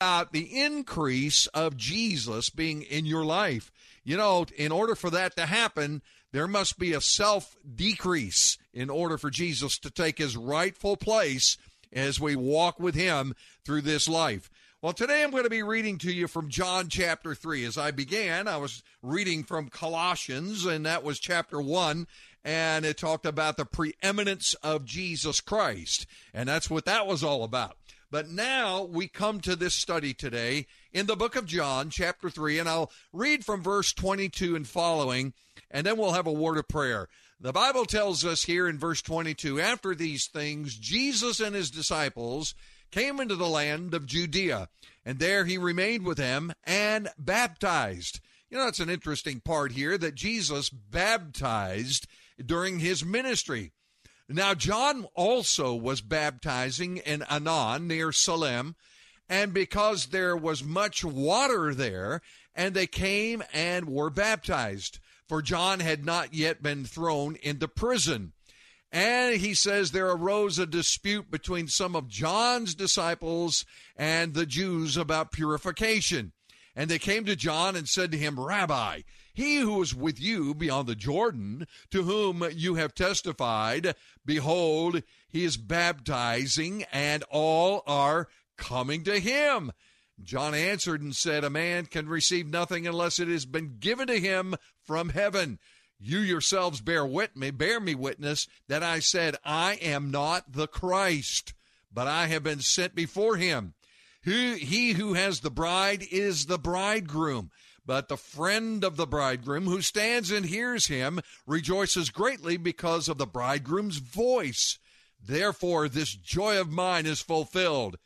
Uh, the increase of Jesus being in your life. You know, in order for that to happen, there must be a self decrease in order for Jesus to take his rightful place as we walk with him through this life. Well, today I'm going to be reading to you from John chapter 3. As I began, I was reading from Colossians, and that was chapter 1, and it talked about the preeminence of Jesus Christ. And that's what that was all about. But now we come to this study today in the book of John, chapter 3, and I'll read from verse 22 and following, and then we'll have a word of prayer. The Bible tells us here in verse 22 after these things, Jesus and his disciples came into the land of Judea, and there he remained with them and baptized. You know, it's an interesting part here that Jesus baptized during his ministry. Now, John also was baptizing in Aenon near Salem, and because there was much water there, and they came and were baptized, for John had not yet been thrown into prison. And he says there arose a dispute between some of John's disciples and the Jews about purification. And they came to John and said to him, Rabbi, he who is with you beyond the Jordan, to whom you have testified, behold, he is baptizing, and all are coming to him. John answered and said, A man can receive nothing unless it has been given to him from heaven. You yourselves bear wit me, bear me witness that I said, I am not the Christ, but I have been sent before him. He, he who has the bride is the bridegroom. But the friend of the bridegroom who stands and hears him rejoices greatly because of the bridegroom's voice. Therefore, this joy of mine is fulfilled.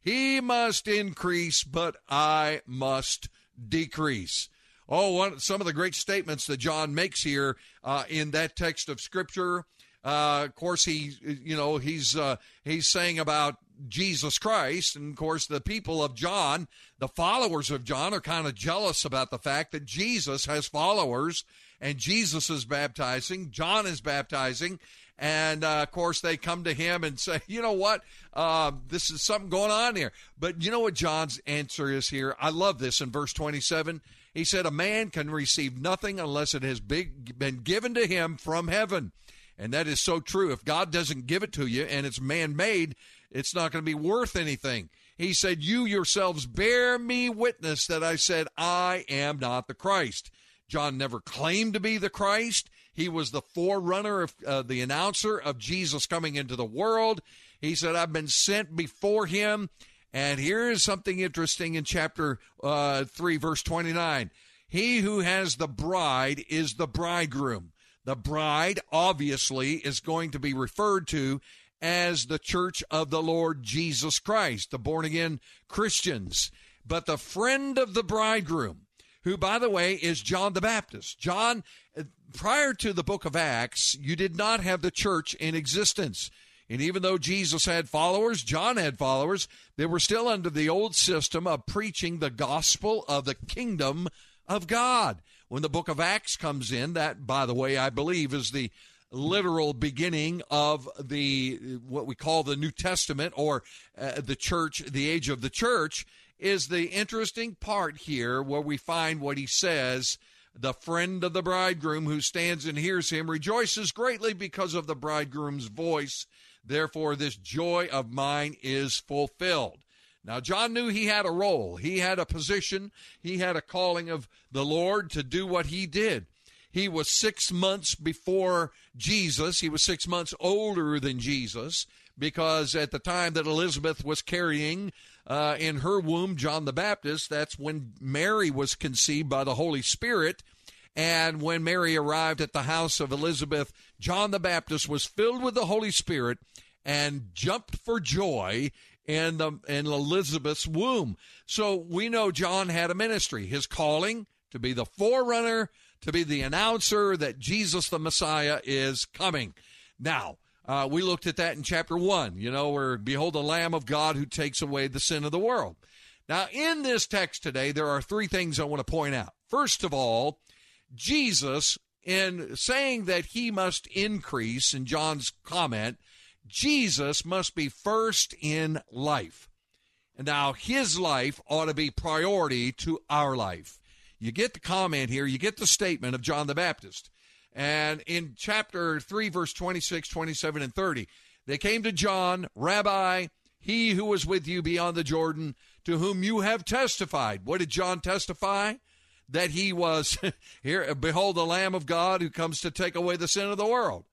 He must increase, but I must decrease. Oh, one, some of the great statements that John makes here uh, in that text of Scripture. Uh, of course, he, you know, he's uh, he's saying about Jesus Christ, and of course, the people of John, the followers of John, are kind of jealous about the fact that Jesus has followers, and Jesus is baptizing, John is baptizing, and uh, of course, they come to him and say, you know what, uh, this is something going on here. But you know what John's answer is here? I love this in verse twenty-seven. He said, A man can receive nothing unless it has been given to him from heaven. And that is so true. If God doesn't give it to you and it's man made, it's not going to be worth anything. He said, You yourselves bear me witness that I said, I am not the Christ. John never claimed to be the Christ. He was the forerunner of uh, the announcer of Jesus coming into the world. He said, I've been sent before him. And here is something interesting in chapter uh, 3, verse 29. He who has the bride is the bridegroom. The bride, obviously, is going to be referred to as the church of the Lord Jesus Christ, the born again Christians. But the friend of the bridegroom, who, by the way, is John the Baptist. John, prior to the book of Acts, you did not have the church in existence. And even though Jesus had followers, John had followers, they were still under the old system of preaching the gospel of the kingdom of God. When the book of Acts comes in, that, by the way, I believe is the literal beginning of the what we call the New Testament or uh, the church, the age of the church, is the interesting part here where we find what he says. The friend of the bridegroom who stands and hears him rejoices greatly because of the bridegroom's voice. Therefore, this joy of mine is fulfilled. Now, John knew he had a role, he had a position, he had a calling of the Lord to do what he did. He was six months before Jesus, he was six months older than Jesus, because at the time that Elizabeth was carrying uh, in her womb John the Baptist, that's when Mary was conceived by the Holy Spirit. And when Mary arrived at the house of Elizabeth, John the Baptist was filled with the Holy Spirit and jumped for joy in, the, in Elizabeth's womb. So we know John had a ministry. His calling to be the forerunner, to be the announcer that Jesus the Messiah is coming. Now, uh, we looked at that in chapter 1, you know, where behold the Lamb of God who takes away the sin of the world. Now, in this text today, there are three things I want to point out. First of all, Jesus, in saying that he must increase, in John's comment, Jesus must be first in life. And now his life ought to be priority to our life. You get the comment here, you get the statement of John the Baptist. And in chapter 3, verse 26, 27, and 30, they came to John, Rabbi, he who was with you beyond the Jordan, to whom you have testified. What did John testify? That he was, here, behold, the Lamb of God who comes to take away the sin of the world.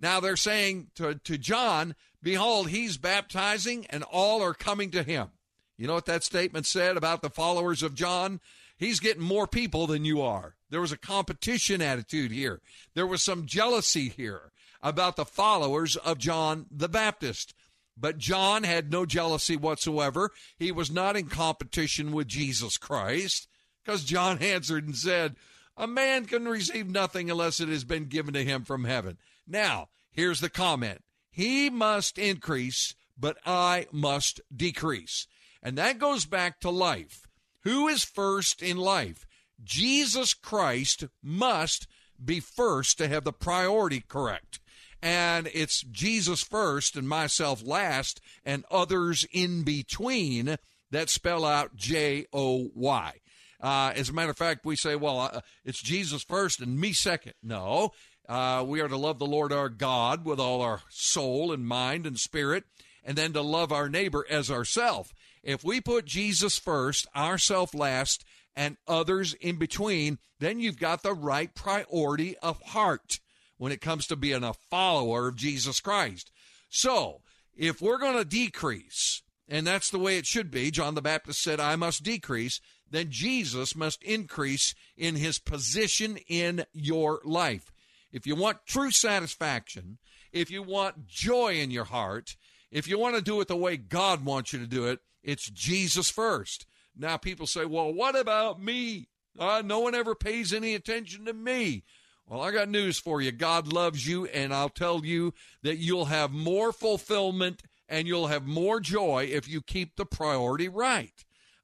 Now they're saying to, to John, behold, he's baptizing and all are coming to him. You know what that statement said about the followers of John? He's getting more people than you are. There was a competition attitude here. There was some jealousy here about the followers of John the Baptist. But John had no jealousy whatsoever. He was not in competition with Jesus Christ because John answered and said, A man can receive nothing unless it has been given to him from heaven. Now, here's the comment He must increase, but I must decrease. And that goes back to life. Who is first in life? Jesus Christ must be first to have the priority correct. And it's Jesus first and myself last and others in between that spell out J O Y. Uh, as a matter of fact, we say, well, uh, it's Jesus first and me second. No, uh, we are to love the Lord our God with all our soul and mind and spirit, and then to love our neighbor as ourself. If we put Jesus first, ourself last, and others in between, then you've got the right priority of heart when it comes to being a follower of Jesus Christ. So, if we're going to decrease, and that's the way it should be, John the Baptist said, I must decrease, then Jesus must increase in his position in your life. If you want true satisfaction, if you want joy in your heart, if you want to do it the way God wants you to do it, it's Jesus first. Now, people say, well, what about me? Uh, no one ever pays any attention to me. Well, I got news for you. God loves you, and I'll tell you that you'll have more fulfillment and you'll have more joy if you keep the priority right.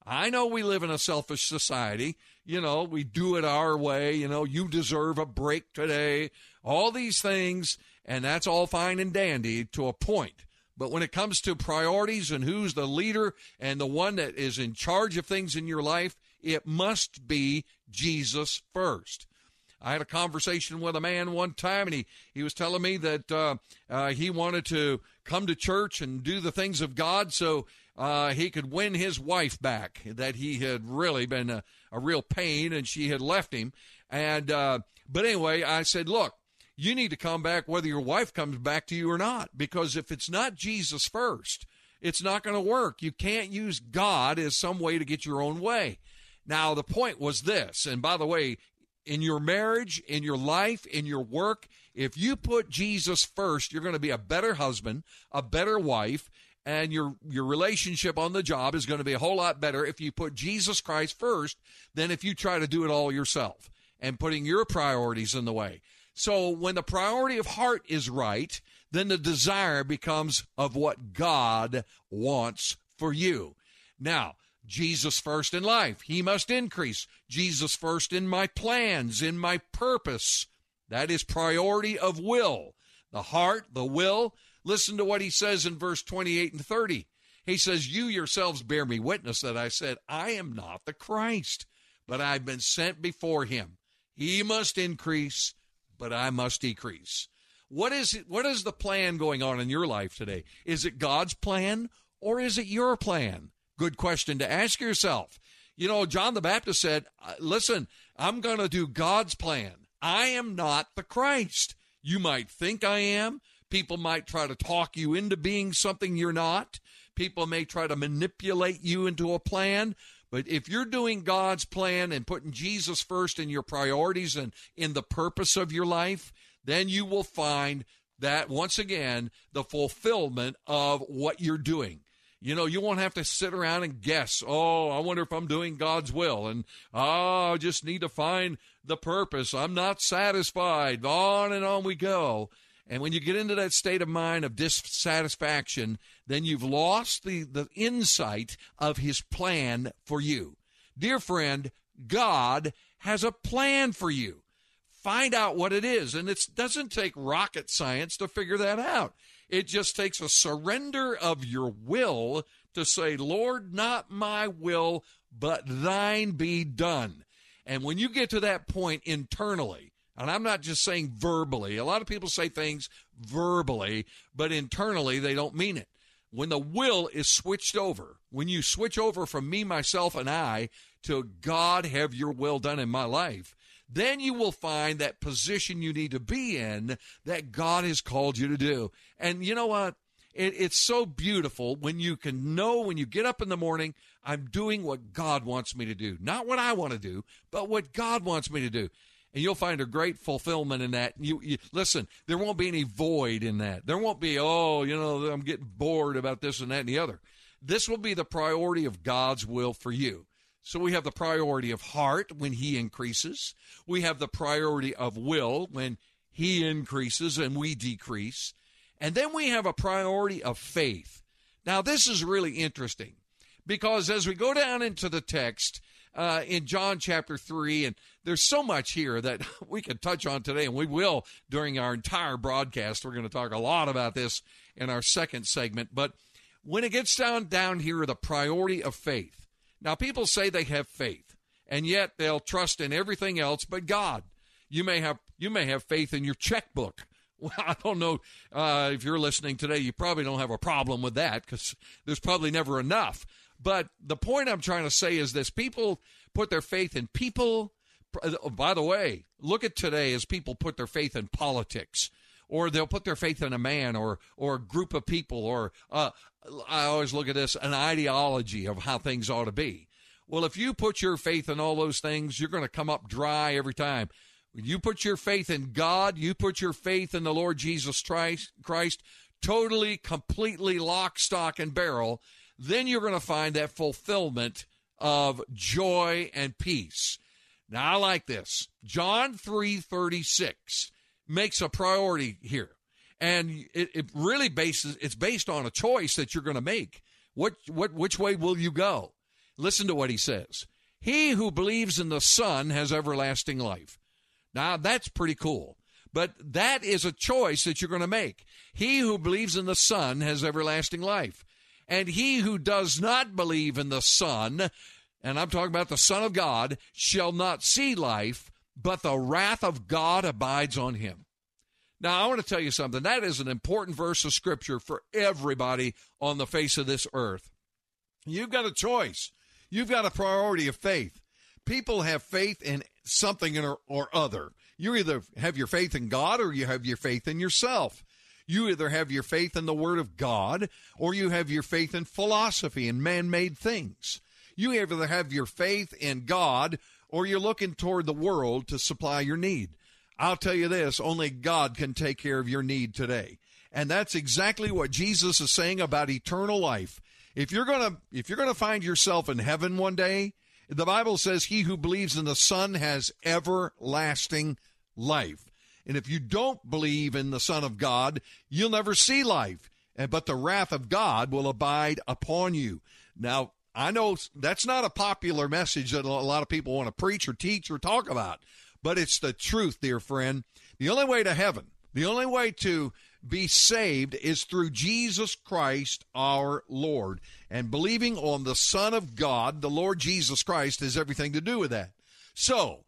I know we live in a selfish society. You know, we do it our way. You know, you deserve a break today. All these things, and that's all fine and dandy to a point. But when it comes to priorities and who's the leader and the one that is in charge of things in your life, it must be Jesus first. I had a conversation with a man one time, and he, he was telling me that uh, uh, he wanted to come to church and do the things of God so uh, he could win his wife back, that he had really been a, a real pain and she had left him. And, uh, but anyway, I said, look, you need to come back whether your wife comes back to you or not. Because if it's not Jesus first, it's not going to work. You can't use God as some way to get your own way. Now, the point was this, and by the way, in your marriage, in your life, in your work, if you put Jesus first, you're going to be a better husband, a better wife, and your your relationship on the job is going to be a whole lot better if you put Jesus Christ first than if you try to do it all yourself and putting your priorities in the way. So when the priority of heart is right, then the desire becomes of what God wants for you. Now, Jesus first in life. He must increase. Jesus first in my plans, in my purpose. That is priority of will. The heart, the will. Listen to what he says in verse 28 and 30. He says, You yourselves bear me witness that I said, I am not the Christ, but I've been sent before him. He must increase, but I must decrease. What is it, what is the plan going on in your life today? Is it God's plan or is it your plan? Good question to ask yourself. You know, John the Baptist said, uh, "Listen, I'm going to do God's plan. I am not the Christ. You might think I am. People might try to talk you into being something you're not. People may try to manipulate you into a plan, but if you're doing God's plan and putting Jesus first in your priorities and in the purpose of your life, then you will find that once again, the fulfillment of what you're doing. You know, you won't have to sit around and guess, oh, I wonder if I'm doing God's will. And, oh, I just need to find the purpose. I'm not satisfied. On and on we go. And when you get into that state of mind of dissatisfaction, then you've lost the, the insight of his plan for you. Dear friend, God has a plan for you. Find out what it is. And it doesn't take rocket science to figure that out. It just takes a surrender of your will to say, Lord, not my will, but thine be done. And when you get to that point internally, and I'm not just saying verbally, a lot of people say things verbally, but internally they don't mean it. When the will is switched over, when you switch over from me, myself, and I to God, have your will done in my life, then you will find that position you need to be in that God has called you to do. And you know what? It, it's so beautiful when you can know when you get up in the morning, I'm doing what God wants me to do. Not what I want to do, but what God wants me to do. And you'll find a great fulfillment in that. You, you listen, there won't be any void in that. There won't be, oh, you know, I'm getting bored about this and that and the other. This will be the priority of God's will for you. So we have the priority of heart when he increases. We have the priority of will when he increases and we decrease. And then we have a priority of faith. Now, this is really interesting because as we go down into the text uh, in John chapter 3, and there's so much here that we can touch on today, and we will during our entire broadcast. We're going to talk a lot about this in our second segment. But when it gets down, down here, the priority of faith, now, people say they have faith, and yet they'll trust in everything else but God. You may have you may have faith in your checkbook. Well, I don't know uh, if you're listening today. You probably don't have a problem with that because there's probably never enough. But the point I'm trying to say is this: people put their faith in people. Uh, by the way, look at today as people put their faith in politics or they'll put their faith in a man or or a group of people or uh, I always look at this an ideology of how things ought to be. Well, if you put your faith in all those things, you're going to come up dry every time. When you put your faith in God, you put your faith in the Lord Jesus Christ, Christ totally, completely lock, stock, and barrel, then you're going to find that fulfillment of joy and peace. Now I like this. John 3:36 makes a priority here. And it, it really bases it's based on a choice that you're going to make. What what which way will you go? Listen to what he says. He who believes in the Son has everlasting life. Now that's pretty cool. But that is a choice that you're going to make. He who believes in the Son has everlasting life. And he who does not believe in the Son, and I'm talking about the Son of God, shall not see life, but the wrath of God abides on him. Now, I want to tell you something. That is an important verse of Scripture for everybody on the face of this earth. You've got a choice, you've got a priority of faith. People have faith in something or, other. You either have your faith in God or you have your faith in yourself. You either have your faith in the Word of God or you have your faith in philosophy and man made things. You either have your faith in God or you're looking toward the world to supply your need. I'll tell you this only God can take care of your need today. And that's exactly what Jesus is saying about eternal life. If you're going to if you're going to find yourself in heaven one day, the Bible says he who believes in the Son has everlasting life. And if you don't believe in the Son of God, you'll never see life. Eh, but the wrath of God will abide upon you. Now, I know that's not a popular message that a lot of people want to preach or teach or talk about, but it's the truth, dear friend. The only way to heaven, the only way to be saved is through Jesus Christ our Lord. And believing on the Son of God, the Lord Jesus Christ, has everything to do with that. So,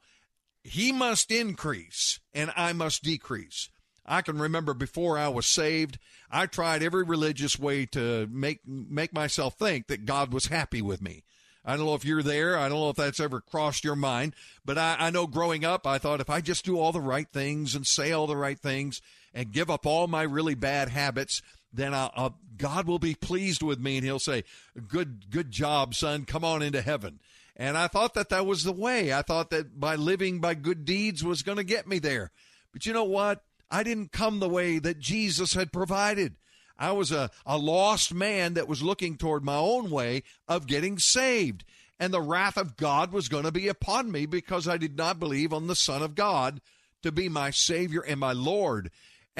he must increase and I must decrease. I can remember before I was saved, I tried every religious way to make make myself think that God was happy with me. I don't know if you're there. I don't know if that's ever crossed your mind, but I, I know growing up, I thought if I just do all the right things and say all the right things and give up all my really bad habits, then I'll, I'll, uh, God will be pleased with me and He'll say, "Good, good job, son. Come on into heaven." And I thought that that was the way. I thought that by living by good deeds was going to get me there. But you know what? I didn't come the way that Jesus had provided. I was a, a lost man that was looking toward my own way of getting saved. And the wrath of God was going to be upon me because I did not believe on the Son of God to be my Savior and my Lord.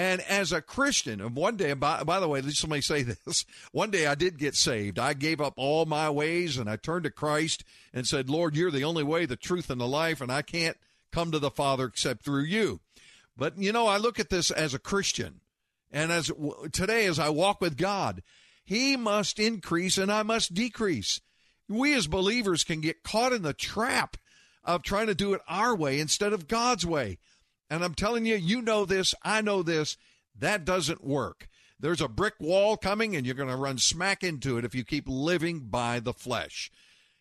And as a Christian, and one day, by, by the way, let me say this. One day I did get saved. I gave up all my ways and I turned to Christ and said, Lord, you're the only way, the truth, and the life, and I can't come to the Father except through you. But, you know, I look at this as a Christian. And as today, as I walk with God, He must increase and I must decrease. We as believers can get caught in the trap of trying to do it our way instead of God's way. And I'm telling you, you know this, I know this, that doesn't work. There's a brick wall coming, and you're going to run smack into it if you keep living by the flesh.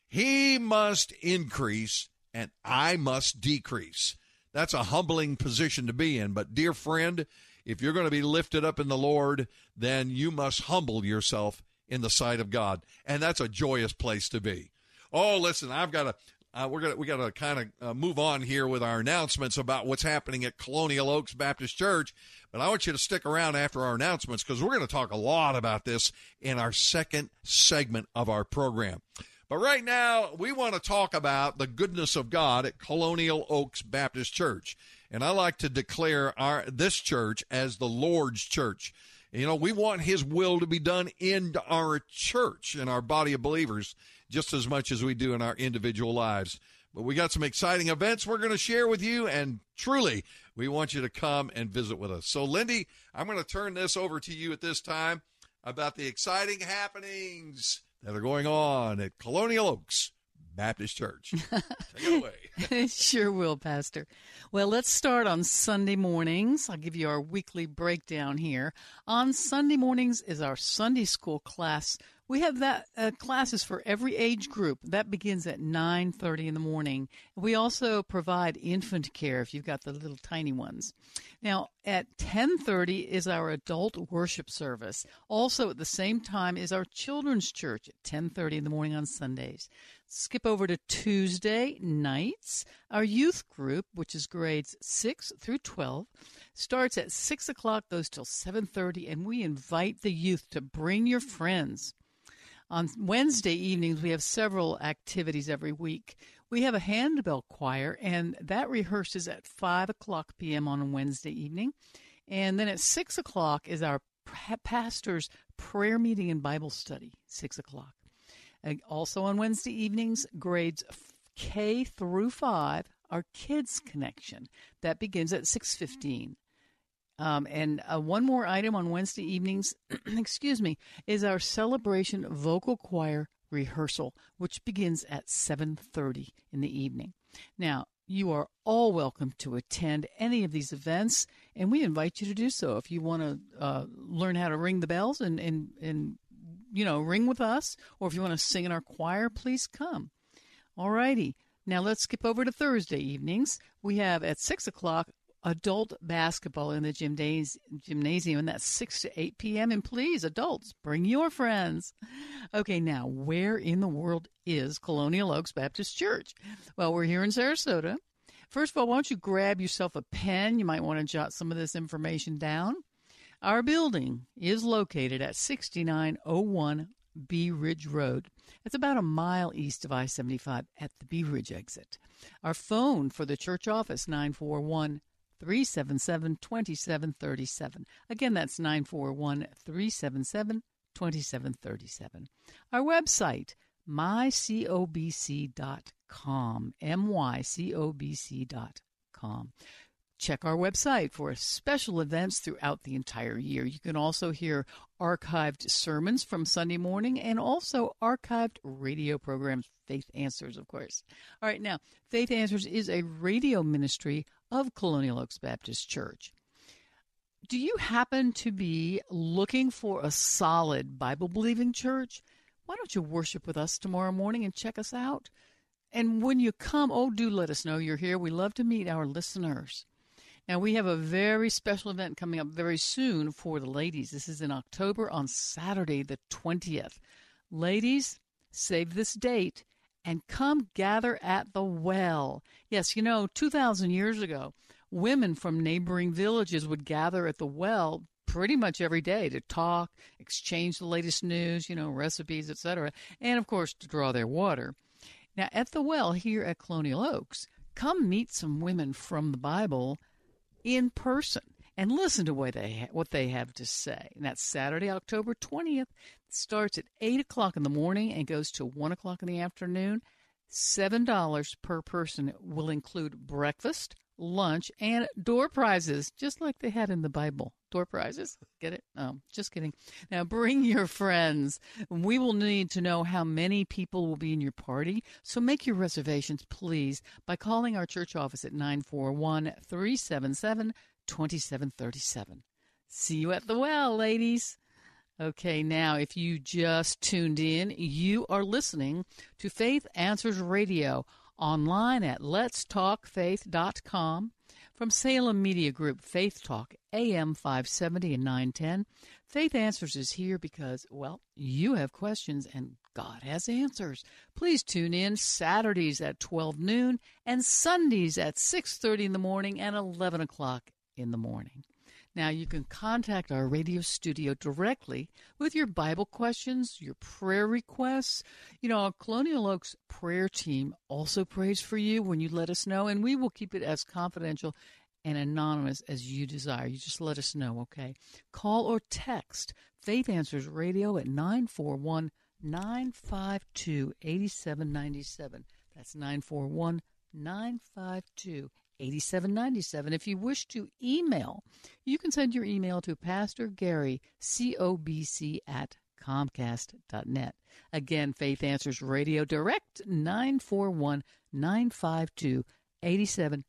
He must increase, and I must decrease. That's a humbling position to be in. But, dear friend, if you're going to be lifted up in the Lord, then you must humble yourself in the sight of God. And that's a joyous place to be. Oh, listen, I've got to uh, we're gonna we got to kind of uh, move on here with our announcements about what's happening at Colonial Oaks Baptist Church. But I want you to stick around after our announcements because we're going to talk a lot about this in our second segment of our program. But right now, we want to talk about the goodness of God at Colonial Oaks Baptist Church, and I like to declare our this church as the Lord's church. You know, we want His will to be done in our church, in our body of believers just as much as we do in our individual lives. But we got some exciting events we're going to share with you, and truly, we want you to come and visit with us. So, Lindy, I'm going to turn this over to you at this time about the exciting happenings that are going on at Colonial Oaks Baptist Church. Take it away. sure will, Pastor. Well, let's start on Sunday mornings. I'll give you our weekly breakdown here. On Sunday mornings is our Sunday school class we have that uh, classes for every age group. That begins at 9:30 in the morning. We also provide infant care if you've got the little tiny ones. Now, at 10:30 is our adult worship service. Also at the same time is our children's church at 10:30 in the morning on Sundays. Skip over to Tuesday nights. Our youth group, which is grades 6 through 12, starts at 6 o'clock, goes till 7.30, and we invite the youth to bring your friends. On Wednesday evenings, we have several activities every week. We have a handbell choir, and that rehearses at 5 o'clock p.m. on Wednesday evening. And then at 6 o'clock is our pastor's prayer meeting and Bible study, 6 o'clock. And also on Wednesday evenings, grades K through 5, our Kids Connection. That begins at 6.15. Um, and uh, one more item on Wednesday evenings, excuse me, is our celebration vocal choir rehearsal, which begins at 7:30 in the evening. Now, you are all welcome to attend any of these events, and we invite you to do so. If you want to uh, learn how to ring the bells and, and, and you know ring with us, or if you want to sing in our choir, please come. All righty. Now let's skip over to Thursday evenings. We have at six o'clock adult basketball in the gymnasium, and that's 6 to 8 p.m. And please, adults, bring your friends. Okay, now, where in the world is Colonial Oaks Baptist Church? Well, we're here in Sarasota. First of all, why don't you grab yourself a pen? You might want to jot some of this information down. Our building is located at 6901 Bee Ridge Road. It's about a mile east of I 75 at the Bee Ridge exit. Our phone for the church office, 941 377 2737. Again, that's 941 377 2737. Our website, mycobc.com. mycobc.com. Check our website for special events throughout the entire year. You can also hear archived sermons from Sunday morning and also archived radio programs, Faith Answers, of course. All right, now, Faith Answers is a radio ministry of Colonial Oaks Baptist Church. Do you happen to be looking for a solid Bible believing church? Why don't you worship with us tomorrow morning and check us out? And when you come, oh, do let us know you're here. We love to meet our listeners. Now, we have a very special event coming up very soon for the ladies. This is in October on Saturday, the 20th. Ladies, save this date and come gather at the well. Yes, you know, 2,000 years ago, women from neighboring villages would gather at the well pretty much every day to talk, exchange the latest news, you know, recipes, etc., and of course to draw their water. Now, at the well here at Colonial Oaks, come meet some women from the Bible in person and listen to what they ha- what they have to say. And that's Saturday, October twentieth. Starts at eight o'clock in the morning and goes to one o'clock in the afternoon. Seven dollars per person will include breakfast, lunch, and door prizes, just like they had in the Bible. Door prizes. Get it? Oh, just kidding. Now bring your friends. We will need to know how many people will be in your party, so make your reservations, please, by calling our church office at 941 377 2737. See you at the well, ladies. Okay, now if you just tuned in, you are listening to Faith Answers Radio online at letstalkfaith.com. From Salem Media Group, Faith Talk, AM 570 and 910. Faith Answers is here because, well, you have questions and God has answers. Please tune in Saturdays at 12 noon and Sundays at 6.30 in the morning and 11 o'clock in the morning. Now, you can contact our radio studio directly with your Bible questions, your prayer requests. You know, our Colonial Oaks prayer team also prays for you when you let us know, and we will keep it as confidential and anonymous as you desire. You just let us know, okay? Call or text Faith Answers Radio at 941 952 8797. That's 941 952 8797. If you wish to email, you can send your email to Pastor Gary, COBC at Comcast.net. Again, Faith Answers Radio Direct 941 952 8797.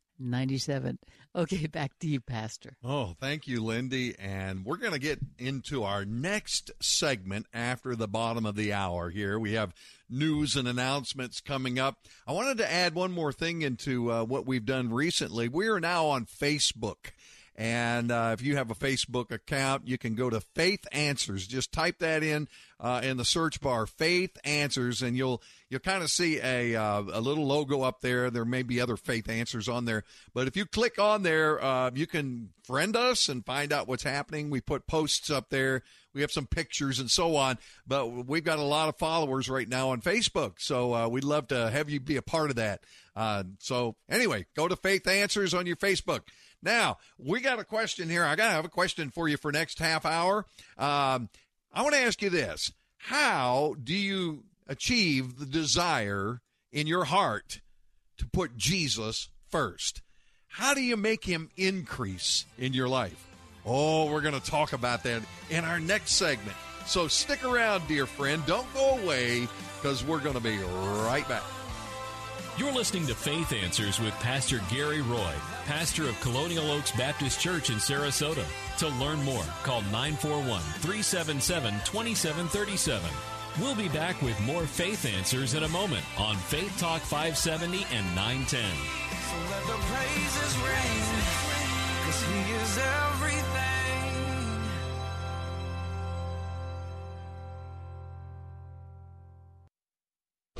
Okay, back to you, Pastor. Oh, thank you, Lindy. And we're going to get into our next segment after the bottom of the hour here. We have news and announcements coming up. I wanted to add one more thing into uh, what we've done recently. We are now on Facebook. And uh, if you have a Facebook account, you can go to Faith Answers. Just type that in uh, in the search bar, Faith Answers, and you'll you'll kind of see a uh, a little logo up there. There may be other Faith Answers on there, but if you click on there, uh, you can friend us and find out what's happening. We put posts up there. We have some pictures and so on. But we've got a lot of followers right now on Facebook, so uh, we'd love to have you be a part of that. Uh, so anyway, go to Faith Answers on your Facebook. Now, we got a question here. I got to have a question for you for next half hour. Um, I want to ask you this How do you achieve the desire in your heart to put Jesus first? How do you make him increase in your life? Oh, we're going to talk about that in our next segment. So stick around, dear friend. Don't go away because we're going to be right back. You're listening to Faith Answers with Pastor Gary Roy, pastor of Colonial Oaks Baptist Church in Sarasota. To learn more, call 941 377 2737. We'll be back with more Faith Answers in a moment on Faith Talk 570 and 910. So let the praises ring, cause he is everything.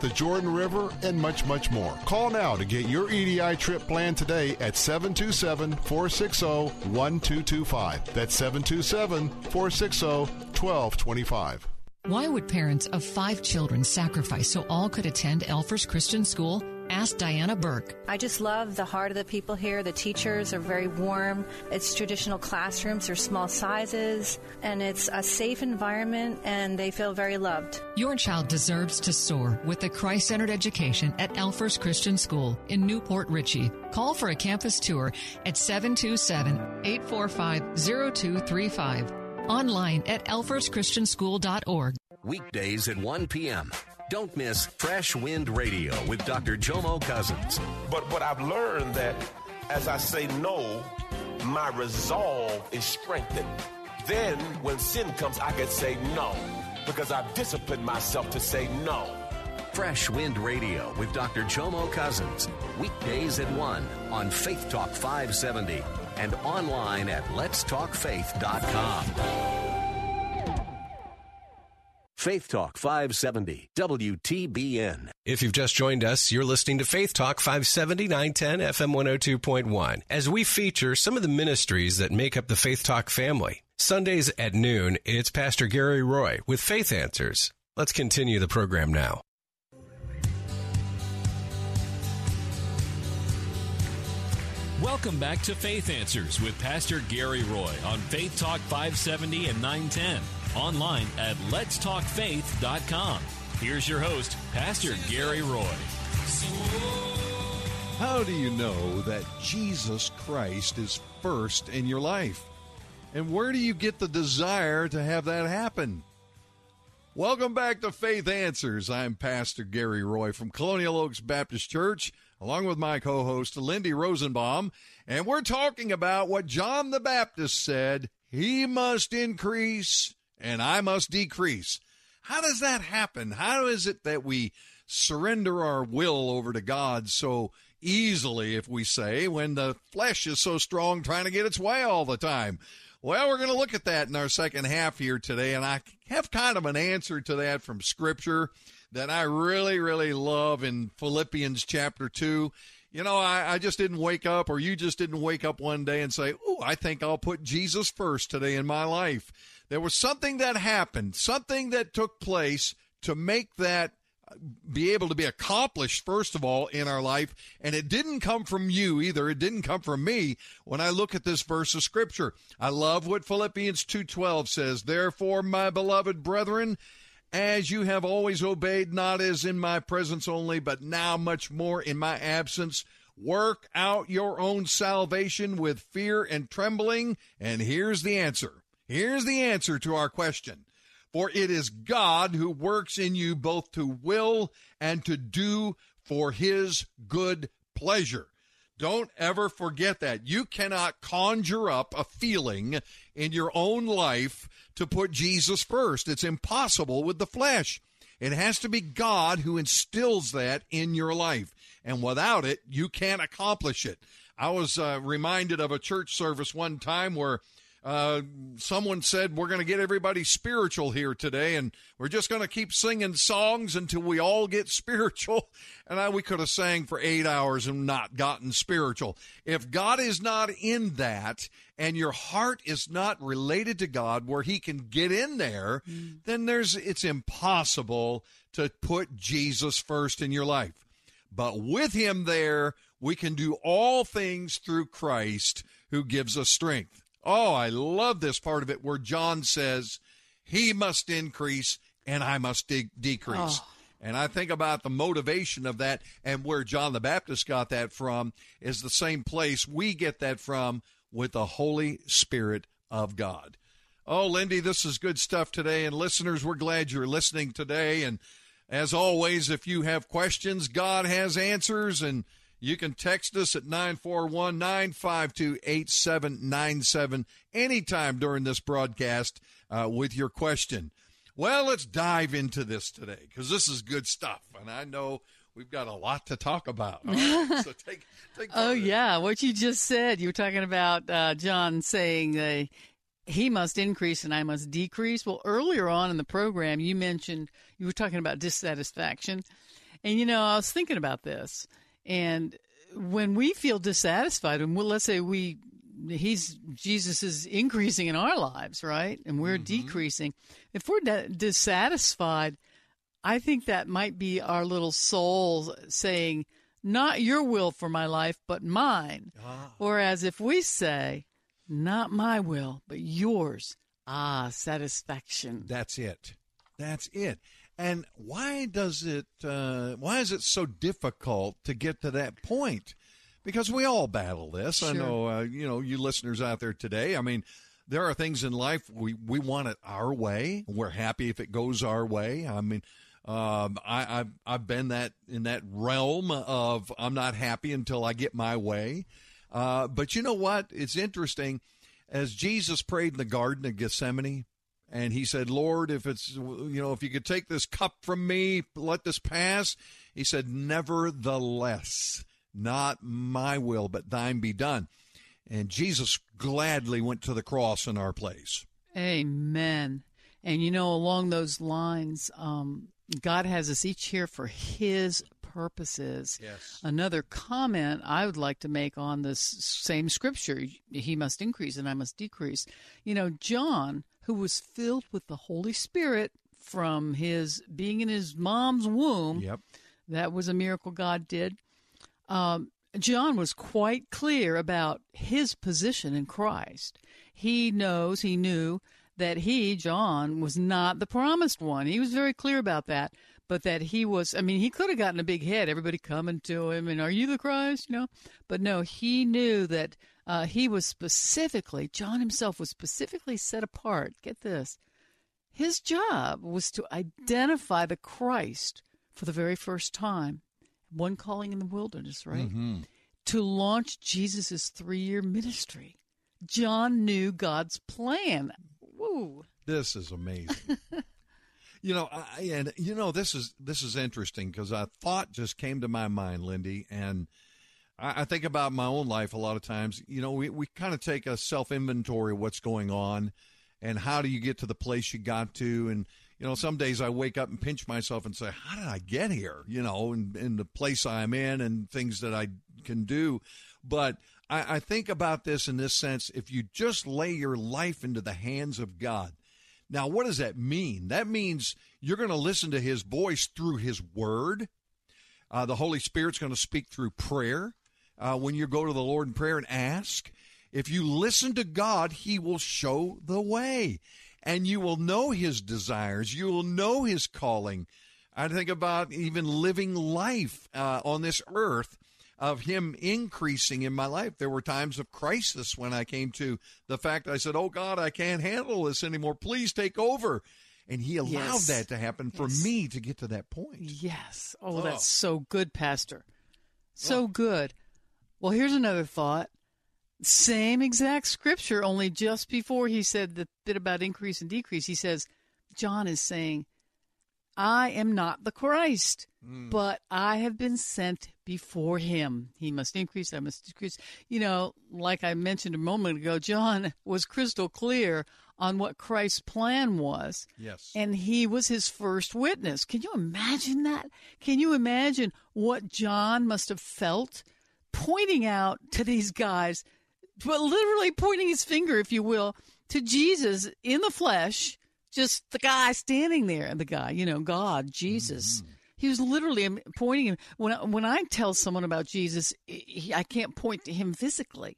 the Jordan River, and much, much more. Call now to get your EDI trip planned today at 727 460 1225. That's 727 460 1225. Why would parents of five children sacrifice so all could attend Elfers Christian School? Ask Diana Burke. I just love the heart of the people here. The teachers are very warm. It's traditional classrooms, they're small sizes, and it's a safe environment, and they feel very loved. Your child deserves to soar with the Christ centered education at Elfers Christian School in New Port Richey. Call for a campus tour at 727 845 0235. Online at elferschristianschool.org. Weekdays at 1 p.m. Don't miss Fresh Wind Radio with Dr. Jomo Cousins. But what I've learned that as I say no, my resolve is strengthened. Then when sin comes, I can say no because I've disciplined myself to say no. Fresh Wind Radio with Dr. Jomo Cousins. Weekdays at 1 on Faith Talk 570 and online at letstalkfaith.com. Faith Talk 570, WTBN. If you've just joined us, you're listening to Faith Talk 570 910 FM 102.1 as we feature some of the ministries that make up the Faith Talk family. Sundays at noon, it's Pastor Gary Roy with Faith Answers. Let's continue the program now. Welcome back to Faith Answers with Pastor Gary Roy on Faith Talk 570 and 910. Online at letstalkfaith.com. Here's your host, Pastor Gary Roy. How do you know that Jesus Christ is first in your life? And where do you get the desire to have that happen? Welcome back to Faith Answers. I'm Pastor Gary Roy from Colonial Oaks Baptist Church, along with my co host, Lindy Rosenbaum. And we're talking about what John the Baptist said He must increase and I must decrease. How does that happen? How is it that we surrender our will over to God so easily, if we say, when the flesh is so strong trying to get its way all the time? Well, we're going to look at that in our second half here today, and I have kind of an answer to that from Scripture that I really, really love in Philippians chapter 2. You know, I, I just didn't wake up, or you just didn't wake up one day and say, Oh, I think I'll put Jesus first today in my life. There was something that happened, something that took place to make that be able to be accomplished first of all in our life. And it didn't come from you either. It didn't come from me. When i look at this verse of scripture i love what philippians 2:12 says therefore my beloved brethren as you have always obeyed not as in my presence only but now much more in my absence work out your own salvation with fear and trembling. And here's the answer here's the answer to our question for it is God who works in you both to will and to do for his good pleasure. Don't ever forget that. You cannot conjure up a feeling in your own life to put Jesus first. It's impossible with the flesh. It has to be God who instills that in your life. And without it, you can't accomplish it. I was uh, reminded of a church service one time where uh, someone said we're going to get everybody spiritual here today, and we're just going to keep singing songs until we all get spiritual. And I, we could have sang for eight hours and not gotten spiritual. If God is not in that, and your heart is not related to God, where He can get in there, mm. then there's it's impossible to put Jesus first in your life. But with Him there, we can do all things through Christ who gives us strength. Oh, I love this part of it where John says, He must increase and I must de- decrease. Oh. And I think about the motivation of that and where John the Baptist got that from is the same place we get that from with the Holy Spirit of God. Oh, Lindy, this is good stuff today. And listeners, we're glad you're listening today. And as always, if you have questions, God has answers. And you can text us at 941 952 8797 anytime during this broadcast uh, with your question. Well, let's dive into this today because this is good stuff. And I know we've got a lot to talk about. Right? so take, take oh, yeah. What you just said, you were talking about uh, John saying uh, he must increase and I must decrease. Well, earlier on in the program, you mentioned you were talking about dissatisfaction. And, you know, I was thinking about this. And when we feel dissatisfied, and well, let's say we he's Jesus is increasing in our lives, right? And we're mm-hmm. decreasing. If we're dissatisfied, I think that might be our little soul saying, not your will for my life, but mine. Whereas if we say, not my will, but yours, ah, satisfaction. That's it. That's it. And why does it? Uh, why is it so difficult to get to that point? Because we all battle this. I know. Uh, you know, you listeners out there today. I mean, there are things in life we we want it our way. We're happy if it goes our way. I mean. Um, I, I've I've been that in that realm of I'm not happy until I get my way. Uh, but you know what? It's interesting. As Jesus prayed in the Garden of Gethsemane, and he said, Lord, if it's, you know, if you could take this cup from me, let this pass. He said, Nevertheless, not my will, but thine be done. And Jesus gladly went to the cross in our place. Amen. And you know, along those lines, um, God has us each here for His purposes. Yes. Another comment I would like to make on this same scripture He must increase and I must decrease. You know, John, who was filled with the Holy Spirit from his being in his mom's womb, Yep. that was a miracle God did. Um, John was quite clear about his position in Christ. He knows, he knew that he, John, was not the promised one. He was very clear about that. But that he was, I mean, he could have gotten a big head, everybody coming to him, and are you the Christ? You know? But no, he knew that uh, he was specifically, John himself was specifically set apart. Get this. His job was to identify the Christ for the very first time. One calling in the wilderness, right? Mhm. To launch Jesus' three year ministry. John knew God's plan. Woo. This is amazing. you know, I, and you know this is this is interesting because a thought just came to my mind, Lindy, and I, I think about my own life a lot of times. You know, we we kind of take a self inventory of what's going on, and how do you get to the place you got to, and you know, some days I wake up and pinch myself and say, "How did I get here?" You know, in the place I'm in, and things that I can do, but. I, I think about this in this sense if you just lay your life into the hands of God, now, what does that mean? That means you're going to listen to his voice through his word. Uh, the Holy Spirit's going to speak through prayer uh, when you go to the Lord in prayer and ask. If you listen to God, he will show the way and you will know his desires. You will know his calling. I think about even living life uh, on this earth of him increasing in my life. There were times of crisis when I came to the fact I said, Oh God, I can't handle this anymore. Please take over. And he allowed Yes. that to happen for Yes. me to get to that point. Yes. Oh, Oh. that's so good, Pastor. So good. Well, here's another thought. Same exact scripture, only just before he said the bit about increase and decrease, he says, John is saying, I am not the Christ, hmm. but I have been sent before him. He must increase, I must decrease. You know, like I mentioned a moment ago, John was crystal clear on what Christ's plan was. Yes. And he was his first witness. Can you imagine that? Can you imagine what John must have felt pointing out to these guys, but literally pointing his finger, if you will, to Jesus in the flesh, just the guy standing there, the guy, you know, God, Jesus. Mm-hmm. He was literally pointing him. When I, when I tell someone about Jesus, he, I can't point to him physically,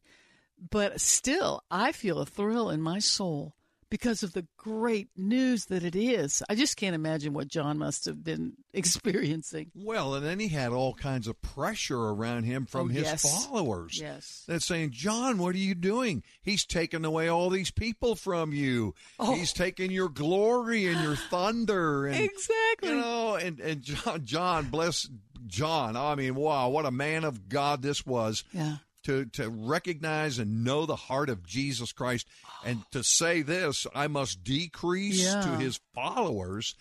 but still, I feel a thrill in my soul because of the great news that it is. I just can't imagine what John must have been experiencing. Well, and then he had all kinds of pressure around him from Oh, his yes. followers. Yes. That's saying, John, what are you doing? He's taking away all these people from you. Oh. He's taking your glory and your thunder. And, Exactly. You know, and, and John, John, bless John. I mean, wow, what a man of God this was. Yeah. To, to recognize and know the heart of Jesus Christ and to say this, I must decrease Yeah. to his followers.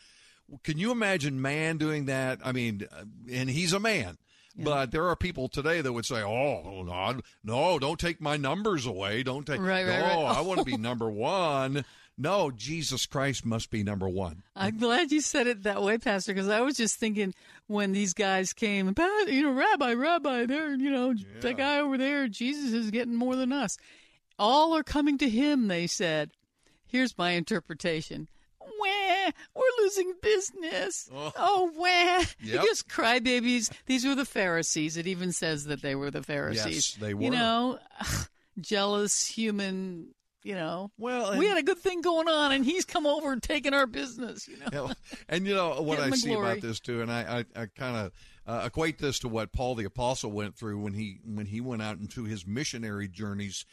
Can you imagine man doing that? I mean, uh, and he's a man. But there are people today that would say, "Oh, no, no, don't take my numbers away. Don't take. Right, no, right, right. I want to be number one. No, Jesus Christ must be number one. I'm glad you said it that way, Pastor, because I was just thinking when these guys came, "Pa- you know, Rabbi, Rabbi, there, you know, that guy over there, Jesus is getting more than us. All are coming to him, they said. Here's my interpretation. wah, we're losing business. Oh. Oh, wah. Yep. Just crybabies. These were the Pharisees. It even says that they were the Pharisees. Yes, they were. You know, jealous human. You know, well, we had a good thing going on, and he's come over and taken our business. You know, and you know what I see glory. about this too, and I I, I kind of uh, equate this to what Paul the apostle went through when he when he went out into his missionary journeys,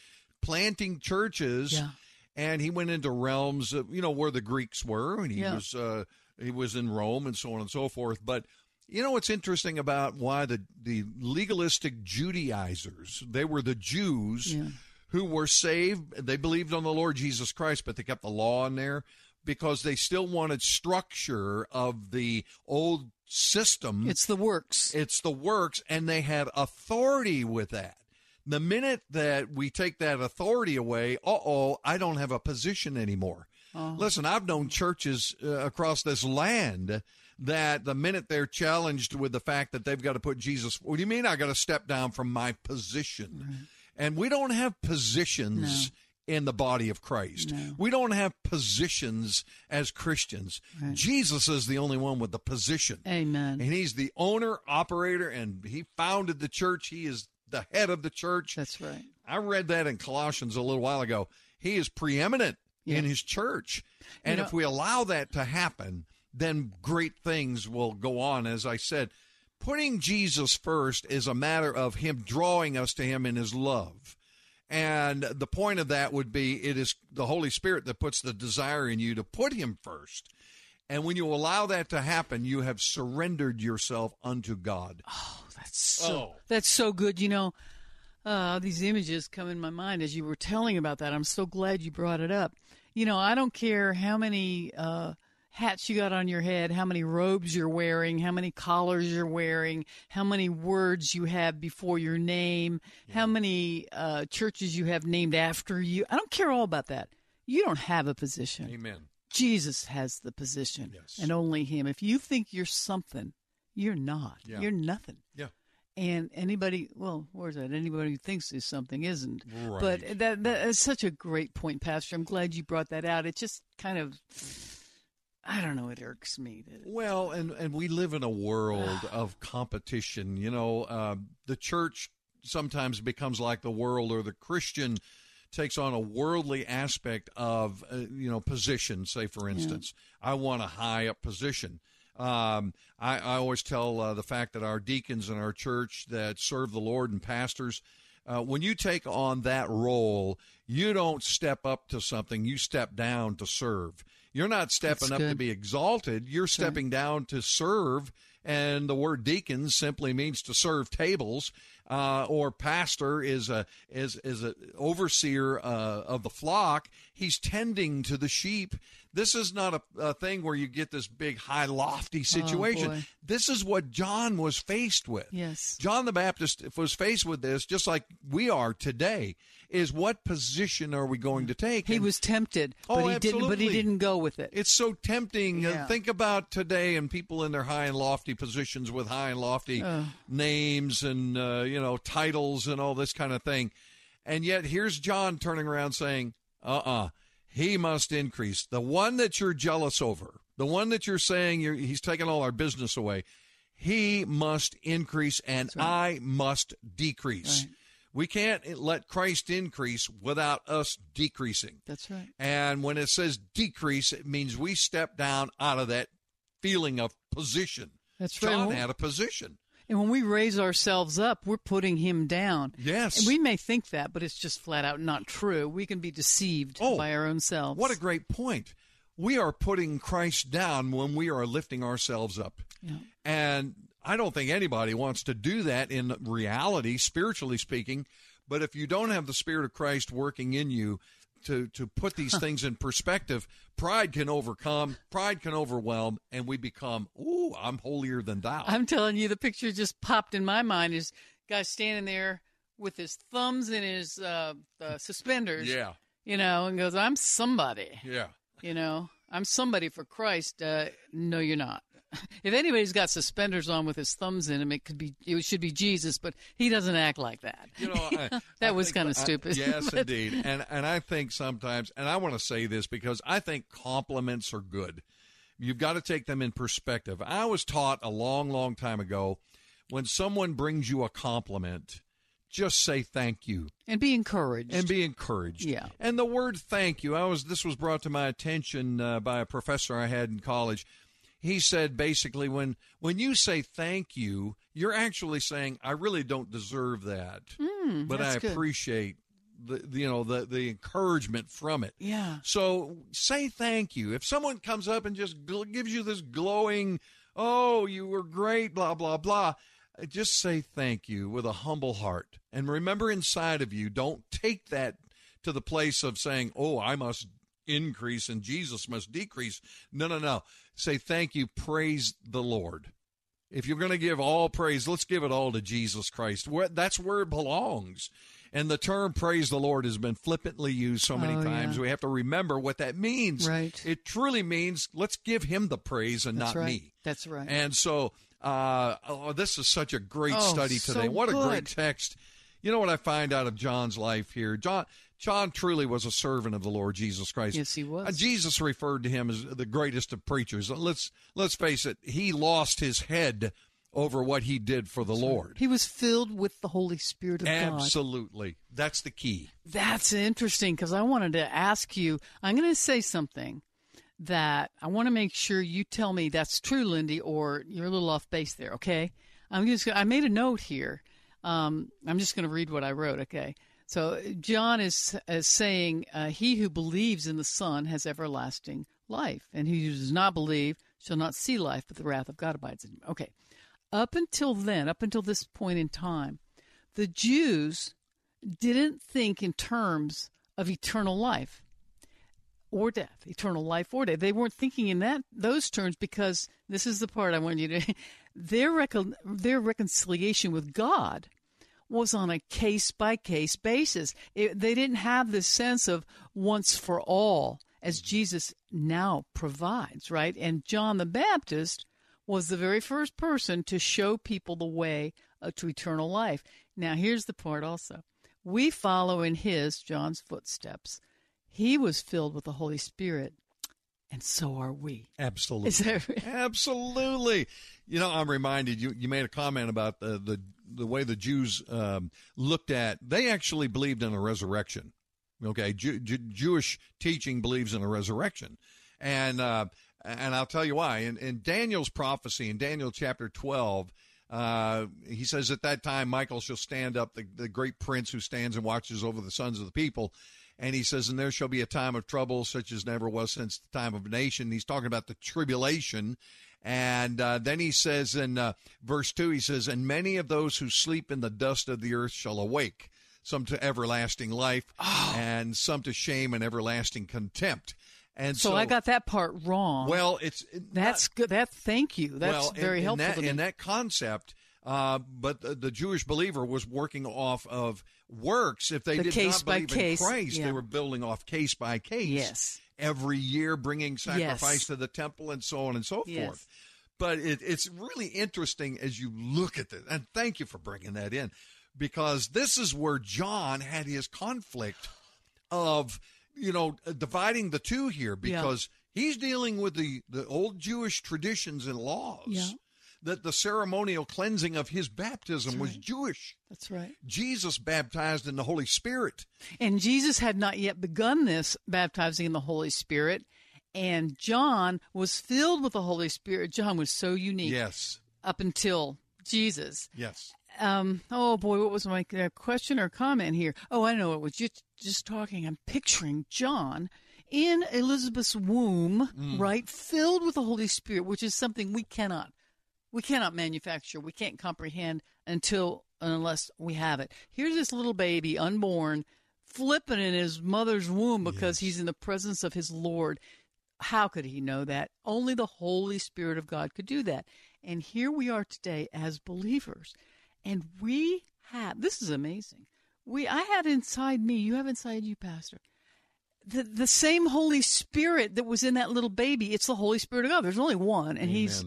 planting churches, Yeah. and he went into realms of you know where the Greeks were, and he Yeah. was uh, he was in Rome and so on and so forth, but. You know what's interesting about why the, the legalistic Judaizers, they were the Jews Yeah. Who were saved. They believed on the Lord Jesus Christ, but they kept the law in there because they still wanted structure of the old system. it's the works. It's the works, and they had authority with that. The minute that we take that authority away, uh oh, I don't have a position anymore. Oh. Listen, I've known churches uh, across this land that the minute they're challenged with the fact that they've got to put Jesus, what do you mean I got to step down from my position? And we don't have positions in the body of Christ. We don't have positions as Christians. Jesus is the only one with the position. Amen. And he's the owner, operator, and he founded the church. He is the head of the church. That's right. I read that in Colossians a little while ago. He is preeminent in his church. And know- if we allow that to happen, then great things will go on. As I said, putting Jesus first is a matter of him drawing us to him in his love. And the point of that would be it is the Holy Spirit that puts the desire in you to put him first. And when you allow that to happen, you have surrendered yourself unto God. Oh, that's so Oh. that's so good. You know, uh, these images come in my mind as you were telling about that. I'm so glad you brought it up. You know, I don't care how many uh, hats you got on your head, how many robes you're wearing, how many collars you're wearing, how many words you have before your name, how many uh, churches you have named after you. I don't care all about that. You don't have a position. Amen. Jesus has the position, Yes. and only Him. If you think you're something, you're not. Yeah. You're nothing. Yeah. And anybody, well, where's that? Anybody who thinks is something isn't. Right. But that that is such a great point, Pastor. I'm glad you brought that out. It just kind of, I don't know, it irks me. Well, and and we live in a world of competition. You know, uh, the church sometimes becomes like the world, or the Christian takes on a worldly aspect of uh, you know position. Say, for instance, I want a high up position. Um, I, I always tell uh, the fact that our deacons in our church that serve the Lord and pastors, uh, when you take on that role, you don't step up to something; you step down to serve. You're not stepping That's up to be exalted. You're stepping down to serve. And the word deacon simply means to serve tables, uh, or pastor is a is is a overseer uh, of the flock. He's tending to the sheep. This is not a, a thing where you get this big, high, lofty situation. boy. this is what John was faced with. Yes. John the Baptist was faced with this, just like we are today. Is what position are we going to take? he And- was tempted, but Oh, he didn't. But he didn't go with it. it's so tempting. Uh, Yeah. think about today and people in their high and lofty positions with high and lofty Ugh. names and uh, you know titles and all this kind of thing, and yet here's John turning around saying, "Uh-uh, he must increase. The one that you're jealous over, the one that you're saying you're, he's taking all our business away, he must increase, and I must decrease." We can't let Christ increase without us decreasing. That's right. And when it says decrease, it means we step down out of that feeling of position. That's right. John Well- had a position. And when we raise ourselves up, we're putting him down. Yes. And we may think that, but it's just flat out not true. We can be deceived oh, by our own selves. Oh, What a great point. We are putting Christ down when we are lifting ourselves up. Yeah. And I don't think anybody wants to do that in reality, spiritually speaking. But if you don't have the Spirit of Christ working in you to, to put these things in perspective, pride can overcome, pride can overwhelm, and we become, ooh, I'm holier than thou. I'm telling you, the picture just popped in my mind. Is guy standing there with his thumbs in his uh, uh, suspenders. Yeah. You know, and goes, "I'm somebody." Yeah. You know, I'm somebody for Christ. Uh, no, you're not. if anybody's got suspenders on with his thumbs in him, it could be it should be Jesus, but he doesn't act like that. You know, I, that was kind of stupid. yes, But- indeed. And and I think sometimes, and I want to say this because I think compliments are good. You've got to take them in perspective. I was taught a long, long time ago when someone brings you a compliment, just say thank you and be encouraged. and be encouraged. Yeah. And the word thank you, I was this was brought to my attention uh, by a professor I had in college. He said basically when when you say thank you, you're actually saying I really don't deserve that, Mm, but I good. appreciate the, the you know the the encouragement from it. Yeah. So say thank you. If someone comes up and just gl- gives you this glowing, "Oh, you were great," blah blah blah, just say thank you with a humble heart. And remember inside of you, don't take that to the place of saying, "Oh, I must increase and Jesus must decrease." No, no, no. Say thank you, praise the Lord. If you're going to give all praise, let's give it all to Jesus Christ. That's where it belongs. And the term praise the Lord has been flippantly used so many Oh, times. yeah. We have to remember what that means. Right. It truly means let's give him the praise and That's not right. me. That's right. And so, uh, oh, this is such a great Oh, study so today. what a great text. You know what I find out of John's life here? John, John truly was a servant of the Lord Jesus Christ. Yes, he was. Uh, Jesus referred to him as the greatest of preachers. Let's let's face it. He lost his head over what he did for the Lord. He was filled with the Holy Spirit of God. Absolutely, that's the key. That's interesting because I wanted to ask you. I'm going to say something that I want to make sure you tell me that's true, Lindy, or you're a little off base there. Okay, I'm just. I made a note here. Um, I'm just going to read what I wrote. Okay, so John is, is saying, uh, "He who believes in the Son has everlasting life, and he who does not believe shall not see life, but the wrath of God abides in him." Okay, up until then, up until this point in time, the Jews didn't think in terms of eternal life or death, eternal life or death. They weren't thinking in that those terms because this is the part I want you to their recon, their reconciliation with God was on a case by case basis. It, they didn't have this sense of once for all as Jesus now provides, right? And John the Baptist was the very first person to show people the way uh, to eternal life. Now, here's the part also. We follow in his, John's footsteps. He was filled with the Holy Spirit, and so are we. Absolutely. Absolutely. You know, I'm reminded you you made a comment about the the, the way the Jews um, looked at they actually believed in a resurrection. Okay, Jew, Jew, Jewish teaching believes in a resurrection. And uh, and I'll tell you why. In, in Daniel's prophecy in Daniel chapter 12, uh, he says at that time Michael shall stand up, the, the great prince who stands and watches over the sons of the people. And he says, and there shall be a time of trouble such as never was since the time of nation. He's talking about the tribulation. And uh, then he says in uh, verse 2, he says, and many of those who sleep in the dust of the earth shall awake, some to everlasting life, and some to shame and everlasting contempt. And so, so, I got that part wrong. well, it's that's good. That thank you. That's well, very in, helpful that, to me. in that concept. Uh, but the, the Jewish believer was working off of works. If they The did not believe in Christ, yeah. they were building off case by case. Yes. Every year, bringing sacrifice Yes. to the temple and so on and so Yes. forth. But it, it's really interesting as you look at this, and thank you for bringing that in, because this is where John had his conflict of, you know, dividing the two here, Yeah. because he's dealing with the, the old Jewish traditions and laws. Yeah. That the ceremonial cleansing of his baptism was Jewish. That's right. Jesus baptized in the Holy Spirit. And Jesus had not yet begun this baptizing in the Holy Spirit. And John was filled with the Holy Spirit. John was so unique. Yes. Up until Jesus. Yes. Um, oh boy, what was my uh, question or comment here? Oh, I know it was just just talking. I'm picturing John in Elizabeth's womb, Mm. right, filled with the Holy Spirit, which is something we cannot we cannot manufacture. We can't comprehend until unless we have it. Here's this little baby, unborn, flipping in his mother's womb because he's in the presence of his Lord. How could he know that? Only the Holy Spirit of God could do that. And here we are today as believers. And we have this is amazing. We I have inside me, you have inside you, Pastor. The the same Holy Spirit that was in that little baby, it's the Holy Spirit of God. There's only one, and he's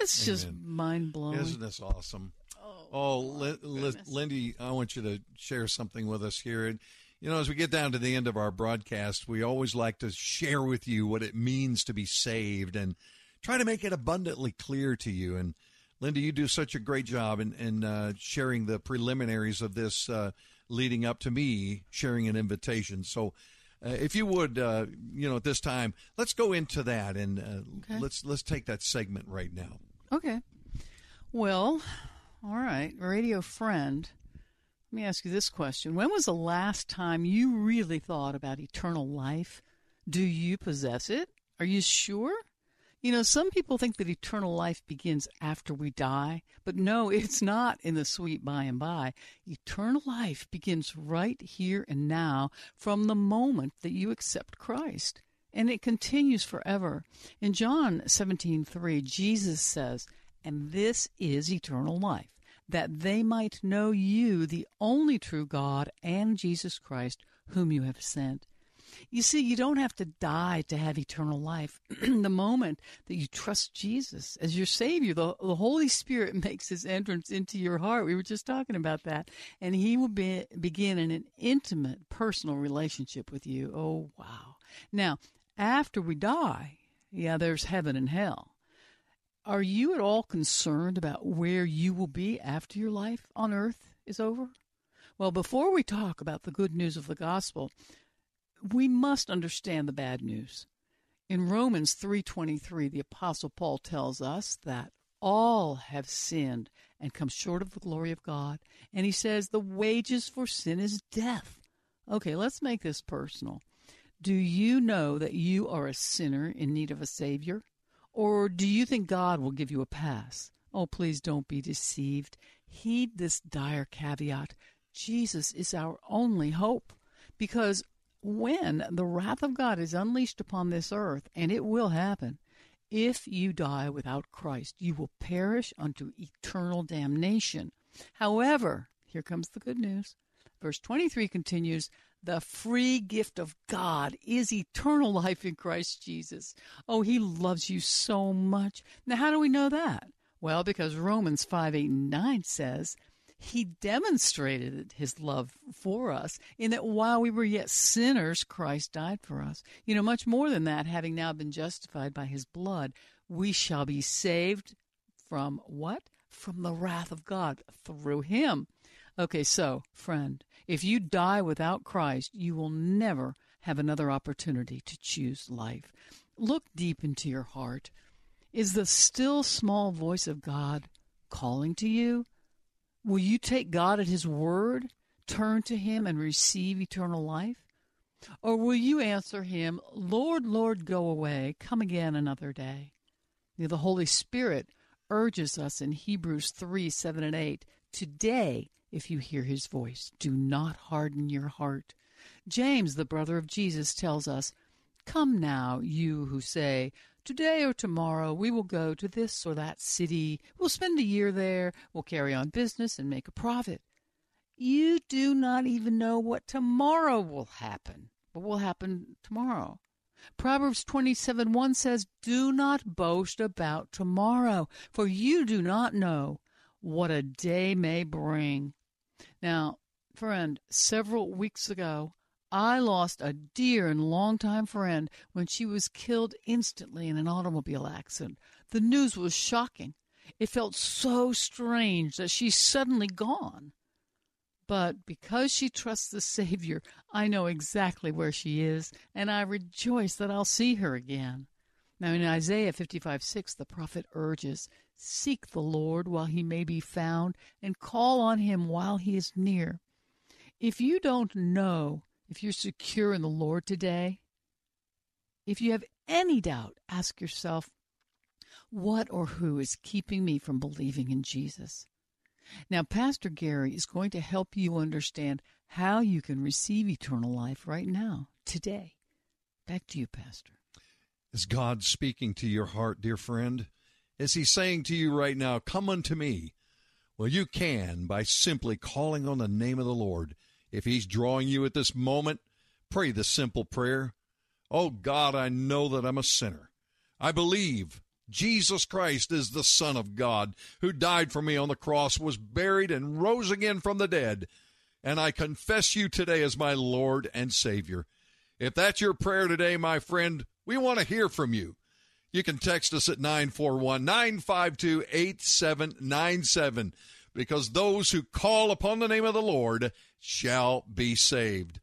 Amen. It's just mind blowing. Isn't this awesome? Oh, Lin- Lindy, I want you to share something with us here. And, you know, as we get down to the end of our broadcast, we always like to share with you what it means to be saved and try to make it abundantly clear to you. And, Linda, you do such a great job in, in uh, sharing the preliminaries of this uh, leading up to me sharing an invitation. So, if you would, uh, you know, at this time, let's go into that and uh, Okay. let's let's take that segment right now. Okay. Well, all right, radio friend. Let me ask you this question. When was the last time you really thought about eternal life? Do you possess it? Are you sure? You know, some people think that eternal life begins after we die, but no, it's not in the sweet by and by. Eternal life begins right here and now from the moment that you accept Christ, and it continues forever. In John 17:3, Jesus says, "And this is eternal life, that they might know you, the only true God, and Jesus Christ, whom you have sent." You see, you don't have to die to have eternal life. the moment that you trust Jesus as your Savior, the, the Holy Spirit makes his entrance into your heart. We were just talking about that. And he will be, begin in an intimate, personal relationship with you. Oh, wow. Now, after we die, yeah, there's heaven and hell. Are you at all concerned about where you will be after your life on earth is over? Well, before we talk about the good news of the gospel, we must understand the bad news. In Romans 3:23, the apostle Paul tells us that all have sinned and come short of the glory of God, and he says the wages for sin is death. Okay, let's make this personal. Do you know that you are a sinner in need of a savior? Or do you think God will give you a pass? Oh, please don't be deceived. Heed this dire caveat. Jesus is our only hope because when the wrath of God is unleashed upon this earth, and it will happen, if you die without Christ, you will perish unto eternal damnation. However, here comes the good news. Verse 23 continues The free gift of God is eternal life in Christ Jesus. Oh, he loves you so much. Now, how do we know that? Well, because Romans 5 8 and 9 says, he demonstrated his love for us in that while we were yet sinners, Christ died for us. You know, much more than that, having now been justified by his blood, we shall be saved from what? From the wrath of God through him. Okay, so, friend, if you die without Christ, you will never have another opportunity to choose life. Look deep into your heart. Is the still small voice of God calling to you? Will you take God at His word, turn to Him, and receive eternal life? Or will you answer Him, Lord, Lord, go away, come again another day? Know, the Holy Spirit urges us in Hebrews 3 7 and 8 Today, if you hear His voice, do not harden your heart. James, the brother of Jesus, tells us, Come now, you who say, Today or tomorrow we will go to this or that city. We'll spend a year there. We'll carry on business and make a profit. You do not even know what tomorrow will happen. What will happen tomorrow? Proverbs 27 1 says, Do not boast about tomorrow, for you do not know what a day may bring. Now, friend, several weeks ago, I lost a dear and longtime friend when she was killed instantly in an automobile accident. The news was shocking. It felt so strange that she's suddenly gone. But because she trusts the Savior, I know exactly where she is, and I rejoice that I'll see her again. Now, in Isaiah 55 6, the prophet urges Seek the Lord while he may be found, and call on him while he is near. If you don't know if you're secure in the Lord today, if you have any doubt, ask yourself, what or who is keeping me from believing in Jesus? Now, Pastor Gary is going to help you understand how you can receive eternal life right now, today. Back to you, Pastor. Is God speaking to your heart, dear friend? Is He saying to you right now, Come unto me? Well, you can by simply calling on the name of the Lord. If He's drawing you at this moment, pray the simple prayer Oh God, I know that I'm a sinner. I believe Jesus Christ is the Son of God who died for me on the cross, was buried, and rose again from the dead. And I confess you today as my Lord and Savior. If that's your prayer today, my friend, we want to hear from you. You can text us at 941 952 8797 because those who call upon the name of the Lord shall be saved.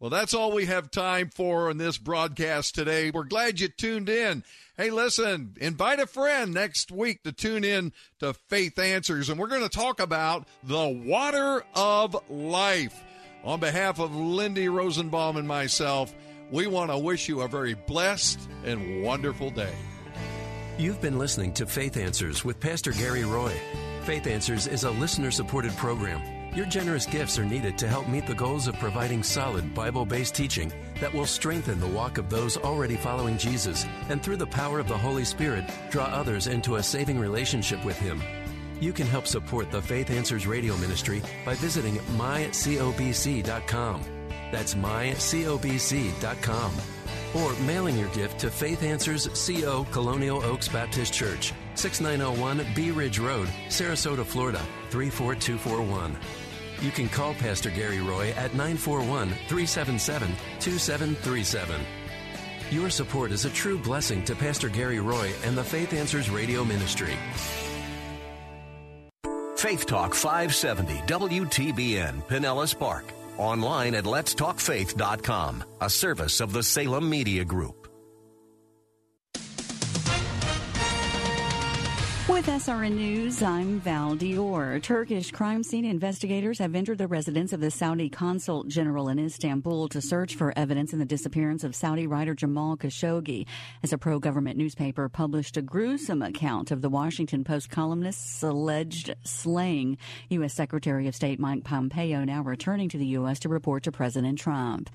Well, that's all we have time for in this broadcast today. We're glad you tuned in. Hey, listen, invite a friend next week to tune in to Faith Answers, and we're going to talk about the water of life. On behalf of Lindy Rosenbaum and myself, we want to wish you a very blessed and wonderful day. You've been listening to Faith Answers with Pastor Gary Roy. Faith Answers is a listener supported program. Your generous gifts are needed to help meet the goals of providing solid Bible based teaching that will strengthen the walk of those already following Jesus and through the power of the Holy Spirit draw others into a saving relationship with Him. You can help support the Faith Answers radio ministry by visiting mycobc.com. That's mycobc.com. Or mailing your gift to Faith Answers CO Colonial Oaks Baptist Church, 6901 Bee Ridge Road, Sarasota, Florida, 34241. You can call Pastor Gary Roy at 941 377 2737. Your support is a true blessing to Pastor Gary Roy and the Faith Answers Radio Ministry. Faith Talk 570 WTBN Pinellas Park. Online at letstalkfaith.com, a service of the Salem Media Group. With SRN News, I'm Val Dior. Turkish crime scene investigators have entered the residence of the Saudi consul general in Istanbul to search for evidence in the disappearance of Saudi writer Jamal Khashoggi. As a pro-government newspaper published a gruesome account of the Washington Post columnist's alleged slaying, U.S. Secretary of State Mike Pompeo now returning to the U.S. to report to President Trump.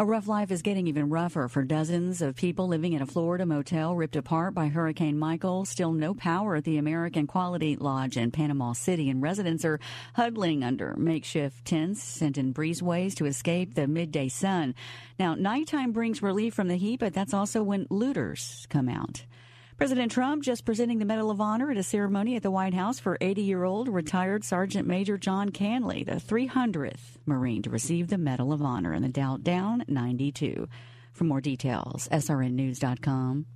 A rough life is getting even rougher for dozens of people living in a Florida motel ripped apart by Hurricane Michael. Still no power at the American Quality Lodge in Panama City, and residents are huddling under makeshift tents sent in breezeways to escape the midday sun. Now, nighttime brings relief from the heat, but that's also when looters come out. President Trump just presenting the Medal of Honor at a ceremony at the White House for 80 year old retired Sergeant Major John Canley, the 300th Marine to receive the Medal of Honor in the Dow Down 92. For more details, srnnews.com.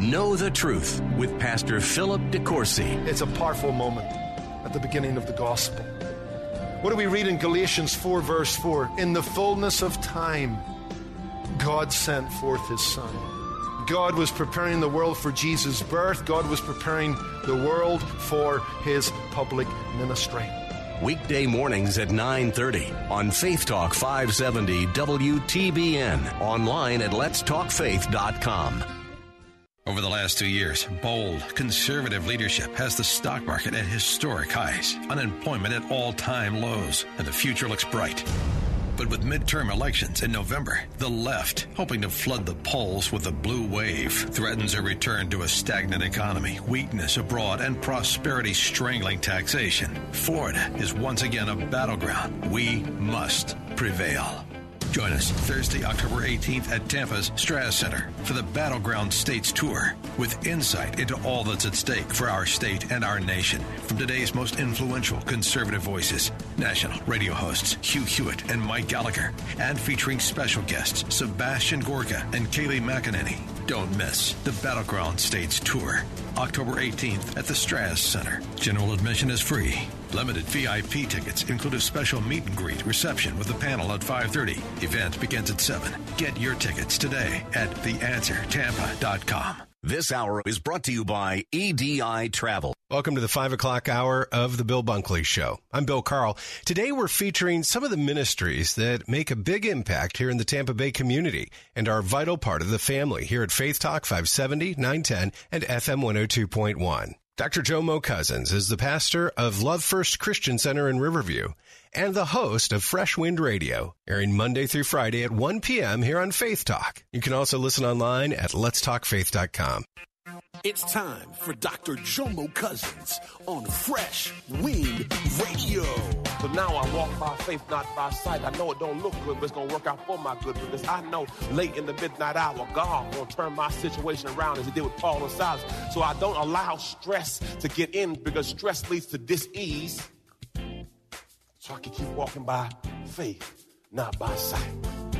Know the Truth with Pastor Philip DeCourcy. It's a powerful moment at the beginning of the gospel. What do we read in Galatians 4, verse 4? In the fullness of time, God sent forth his Son. God was preparing the world for Jesus' birth. God was preparing the world for his public ministry. Weekday mornings at 9:30 on Faith Talk 570 WTBN, online at letstalkfaith.com. Over the last two years, bold, conservative leadership has the stock market at historic highs, unemployment at all time lows, and the future looks bright. But with midterm elections in November, the left, hoping to flood the polls with a blue wave, threatens a return to a stagnant economy, weakness abroad, and prosperity strangling taxation. Florida is once again a battleground. We must prevail. Join us Thursday, October 18th at Tampa's Straz Center for the Battleground States Tour with insight into all that's at stake for our state and our nation from today's most influential conservative voices, national radio hosts Hugh Hewitt and Mike Gallagher, and featuring special guests Sebastian Gorka and Kayleigh McEnany. Don't miss the Battleground States Tour, October 18th at the Straz Center. General admission is free. Limited VIP tickets include a special meet and greet reception with the panel at 5:30. Event begins at 7. Get your tickets today at theanswertampa.com. This hour is brought to you by EDI Travel. Welcome to the 5 o'clock hour of the Bill Bunkley Show. I'm Bill Carl. Today we're featuring some of the ministries that make a big impact here in the Tampa Bay community and are a vital part of the family here at Faith Talk 570, 910, and FM 102.1. Dr. Jomo Cousins is the pastor of Love First Christian Center in Riverview and the host of Fresh Wind Radio, airing Monday through Friday at 1 p.m. here on Faith Talk. You can also listen online at letstalkfaith.com. It's time for Dr. Jomo Cousins on Fresh Wind Radio. So now I walk by faith, not by sight. I know it don't look good, but it's gonna work out for my good because I know late in the midnight hour, God gonna turn my situation around as He did with Paul and Silas. So I don't allow stress to get in because stress leads to dis-ease. So I can keep walking by faith, not by sight.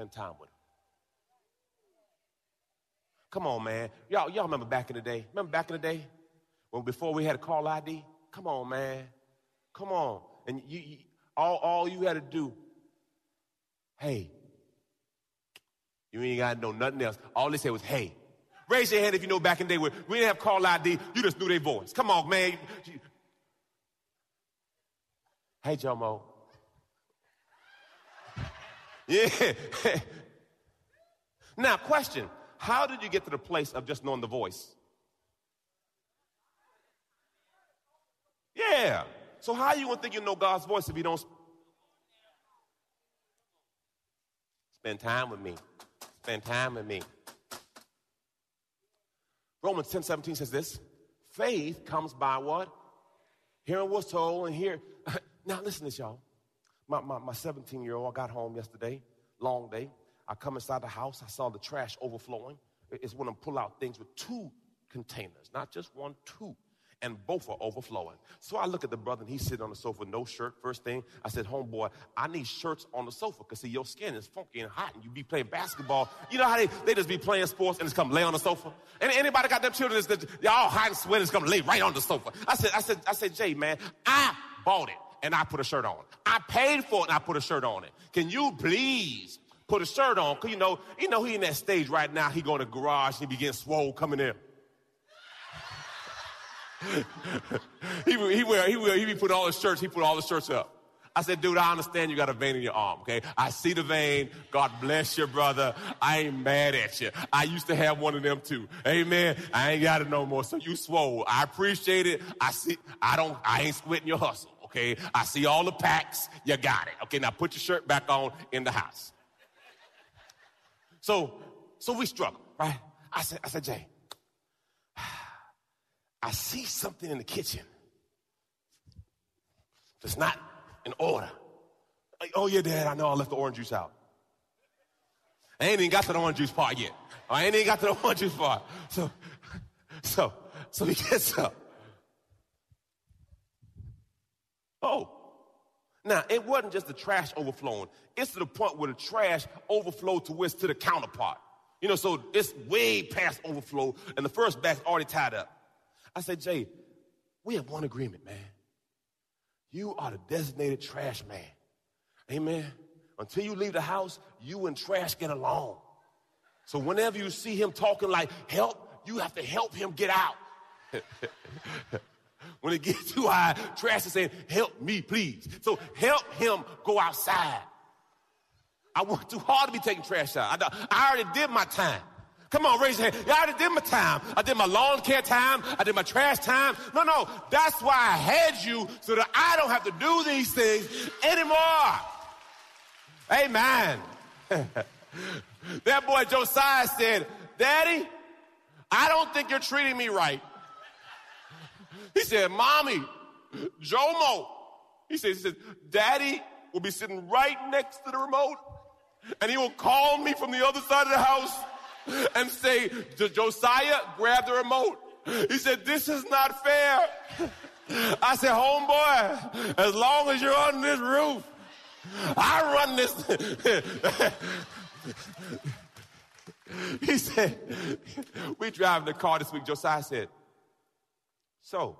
Spend time with him. Come on, man. Y'all, y'all remember back in the day? Remember back in the day when before we had a call ID? Come on, man. Come on. And you, you all, all you had to do, hey. You ain't got to know nothing else. All they said was, hey. Raise your hand if you know back in the day where we didn't have call ID, you just knew their voice. Come on, man. Hey, Jomo. Yeah. now, question How did you get to the place of just knowing the voice? Yeah. So, how you gonna think you know God's voice if you don't spend time with me? Spend time with me. Romans 10 17 says this faith comes by what? Hearing what's told and hear. now, listen to this, y'all. My, my, my 17 year old, got home yesterday, long day. I come inside the house, I saw the trash overflowing. It's when I pull out things with two containers, not just one, two. And both are overflowing. So I look at the brother and he's sitting on the sofa, no shirt. First thing, I said, Homeboy, I need shirts on the sofa because see, your skin is funky and hot and you be playing basketball. You know how they, they just be playing sports and just come lay on the sofa? And anybody got them children that's, y'all hot and sweating, just come lay right on the sofa. I said, I said, I said, Jay, man, I bought it and I put a shirt on. I paid for it and I put a shirt on it. Can you please put a shirt on? Cause you know, you know, he in that stage right now. He go in the garage and he be getting swole coming in. he, he wear, he wear, he be put all his shirts, he put all the shirts up. I said, dude, I understand you got a vein in your arm, okay? I see the vein. God bless you, brother. I ain't mad at you. I used to have one of them too. Amen. I ain't got it no more. So you swole. I appreciate it. I see, I don't, I ain't squinting your hustle, okay? I see all the packs. You got it. Okay, now put your shirt back on in the house. So, so we struggle, right? I said, I said, Jay, I see something in the kitchen that's not in order. Like, oh, yeah, Dad, I know I left the orange juice out. I ain't even got to the orange juice part yet. I ain't even got to the orange juice part. So, so, so he gets up. Oh. Now, it wasn't just the trash overflowing. It's to the point where the trash overflowed to where it's to the counterpart. You know, so it's way past overflow, and the first bag's already tied up. I said, Jay, we have one agreement, man. You are the designated trash man. Amen. Until you leave the house, you and trash get along. So whenever you see him talking like help, you have to help him get out. when it gets too high, trash is saying, help me, please. So help him go outside. I work too hard to be taking trash out. I, I already did my time. Come on, raise your hand. I already did my time. I did my lawn care time. I did my trash time. No, no, that's why I had you so that I don't have to do these things anymore. Amen. that boy Josiah said, Daddy, I don't think you're treating me right. He said, Mommy, Jomo. He says, he says, Daddy will be sitting right next to the remote and he will call me from the other side of the house and say, Josiah, grab the remote. He said, This is not fair. I said, Homeboy, as long as you're on this roof, I run this. he said, We drive in the car this week. Josiah said, So,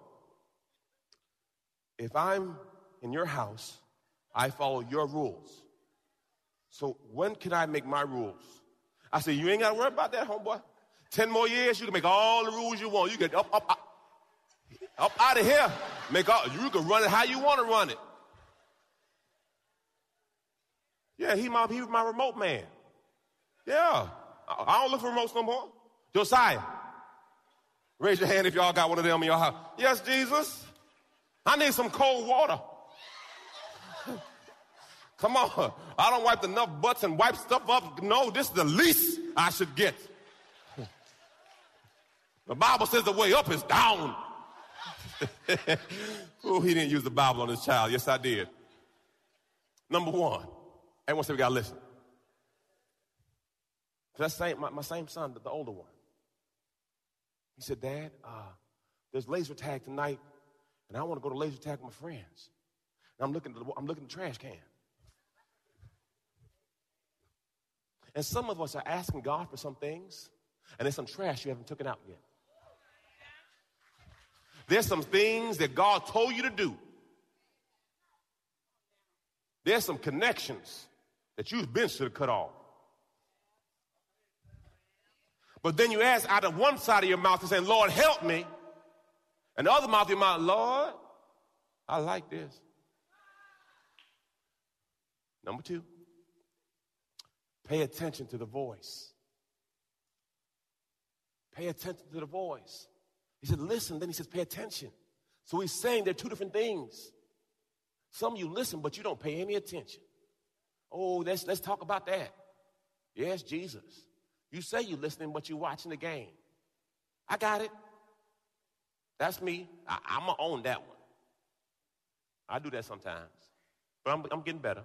if I'm in your house, I follow your rules. So when can I make my rules? I said, You ain't got to worry about that, homeboy. Ten more years, you can make all the rules you want. You get up, up, up, up out of here. Make all, you can run it how you want to run it. Yeah, he my, he was my remote man. Yeah. I, I don't look for remotes no more. Josiah. Raise your hand if y'all got one of them in your house. Yes, Jesus. I need some cold water. Come on. I don't wipe enough butts and wipe stuff up. No, this is the least I should get. The Bible says the way up is down. oh, he didn't use the Bible on his child. Yes, I did. Number one. Everyone say we gotta listen. That's same, my, my same son, the, the, older one. He said, Dad, uh, there's laser tag tonight, and I want to go to laser tag with my friends. And I'm looking, the, I'm looking at the trash can. And some of us are asking God for some things, and there's some trash you haven't taken out yet. There's some things that God told you to do. There's some connections that you've been should have cut off. But then you ask out of one side of your mouth and saying, Lord, help me. And the other mouth of your mouth, Lord, I like this. Number two, pay attention to the voice. Pay attention to the voice. He said, listen, then he says, pay attention. So he's saying they're two different things. Some of you listen, but you don't pay any attention. Oh, let's, let's talk about that. Yes, Jesus. You say you're listening, but you're watching the game. I got it. That's me. I, am going to own that one. I do that sometimes, but I'm, I'm getting better.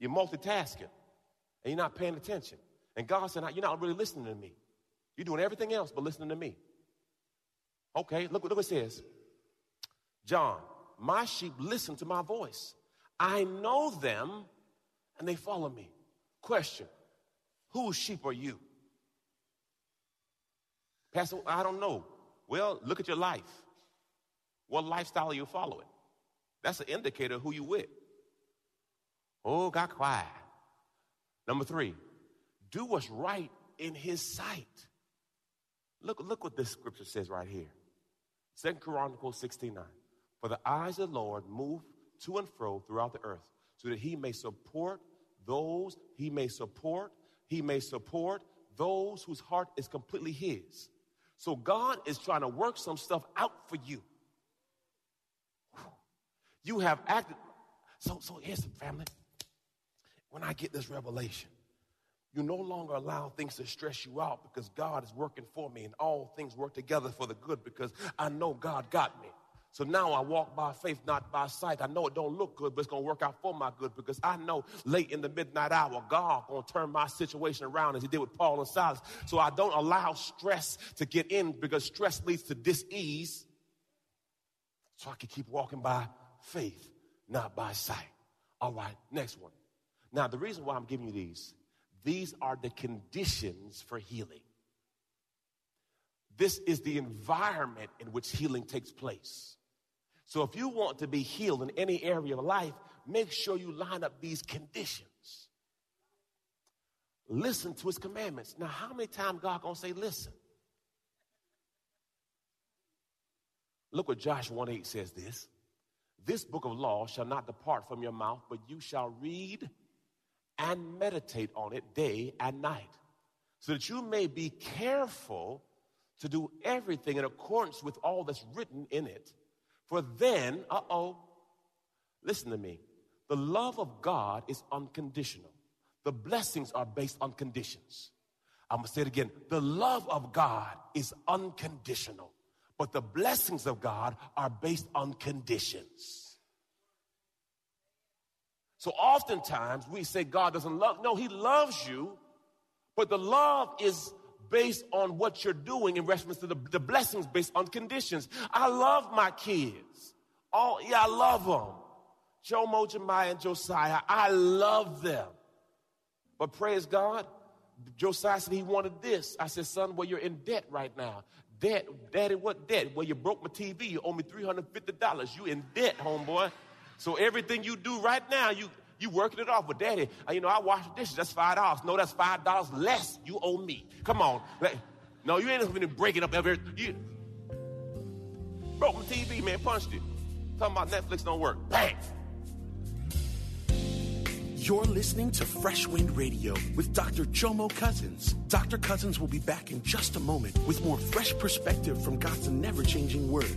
You're multitasking, and you're not paying attention. And God said, You're not really listening to me. You're doing everything else but listening to me. Okay, look, look what it says. John, my sheep listen to my voice. I know them and they follow me. Question Whose sheep are you? Pastor, I don't know. Well, look at your life. What lifestyle are you following? That's an indicator of who you with. Oh, got quiet. Number three, do what's right in his sight. Look, look what this scripture says right here. Second Chronicles 69. For the eyes of the Lord move to and fro throughout the earth, so that he may support those he may support, he may support those whose heart is completely his. So God is trying to work some stuff out for you. You have acted. So, so here's the family. When I get this revelation, you no longer allow things to stress you out because God is working for me and all things work together for the good because I know God got me. So now I walk by faith, not by sight. I know it don't look good, but it's to work out for my good because I know late in the midnight hour, God to turn my situation around as he did with Paul and Silas. So I don't allow stress to get in because stress leads to dis-ease. So I can keep walking by faith, not by sight. All right, next one. Now, the reason why I'm giving you these, these are the conditions for healing. This is the environment in which healing takes place. So if you want to be healed in any area of life, make sure you line up these conditions. Listen to his commandments. Now, how many times God gonna say listen? Look what Joshua 1 8 says this. This book of law shall not depart from your mouth, but you shall read and meditate on it day and night, so that you may be careful to do everything in accordance with all that's written in it. For then, uh oh, listen to me. The love of God is unconditional. The blessings are based on conditions. I'm gonna say it again. The love of God is unconditional, but the blessings of God are based on conditions. So oftentimes we say God doesn't love. No, He loves you, but the love is based on what you're doing in reference to the, the blessings based on conditions. I love my kids. Oh, yeah, I love them. Joe Mojamiah and Josiah, I love them. But praise God, Josiah said he wanted this. I said, son, well, you're in debt right now. Debt, daddy, what debt? Well, you broke my TV. You owe me $350. You in debt, homeboy. So everything you do right now, you You working it off, but daddy, uh, you know, I wash the dishes, that's five dollars. No, that's five dollars less you owe me. Come on. No, you ain't even going to break it up every you broke my TV, man, punched it. Talking about Netflix don't work. Bang! You're listening to Fresh Wind Radio with Dr. Jomo Cousins. Dr. Cousins will be back in just a moment with more fresh perspective from God's never changing word.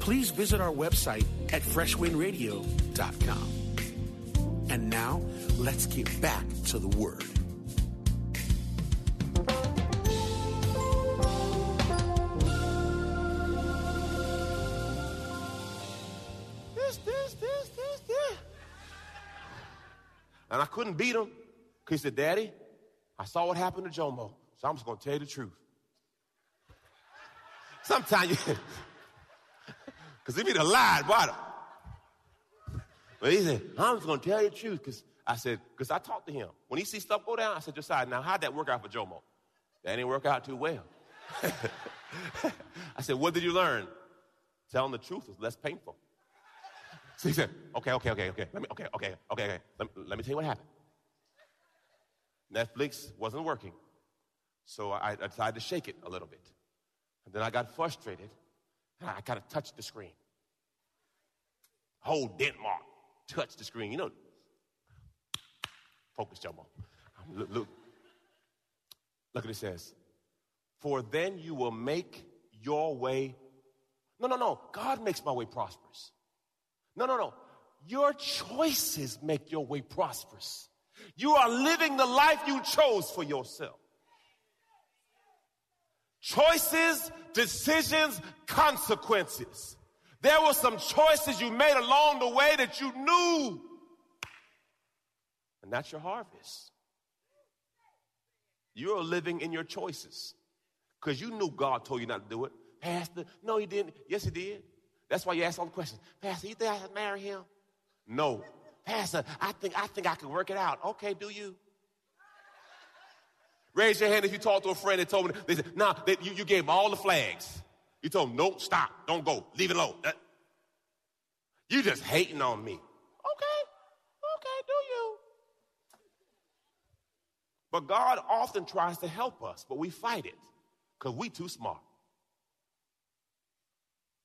please visit our website at freshwindradio.com. And now, let's get back to the Word. This, this, this, this, this. And I couldn't beat him he said, Daddy, I saw what happened to Jomo, so I'm just going to tell you the truth. Sometimes you, because he be a lie about it. But he said, I'm just going to tell you the truth because I said, because I talked to him. When he see stuff go down, I said, Josiah, now how'd that work out for Jomo? That didn't work out too well. I said, what did you learn? Telling the truth is less painful. So he said, okay, okay, okay, okay. Let me, okay, okay, okay, okay. Let, let me tell you what happened. Netflix wasn't working. So I, I decided to shake it a little bit. And then I got frustrated. I gotta touch the screen. Whole dent mark. Touch the screen. You know, focus, Jomo. Look, look, look at it says. For then you will make your way. No, no, no. God makes my way prosperous. No, no, no. Your choices make your way prosperous. You are living the life you chose for yourself. Choices, decisions, consequences. There were some choices you made along the way that you knew. And that's your harvest. You're living in your choices because you knew God told you not to do it. Pastor, no, he didn't. Yes, he did. That's why you asked all the questions. Pastor, you think I should marry him? No. Pastor, I think I think I can work it out. Okay, do you? Raise your hand if you talked to a friend and told them, they said, nah, they, you, you gave them all the flags. You told them, no, stop, don't go, leave it alone. Uh, you just hating on me. Okay, okay, do you? But God often tries to help us, but we fight it because we too smart.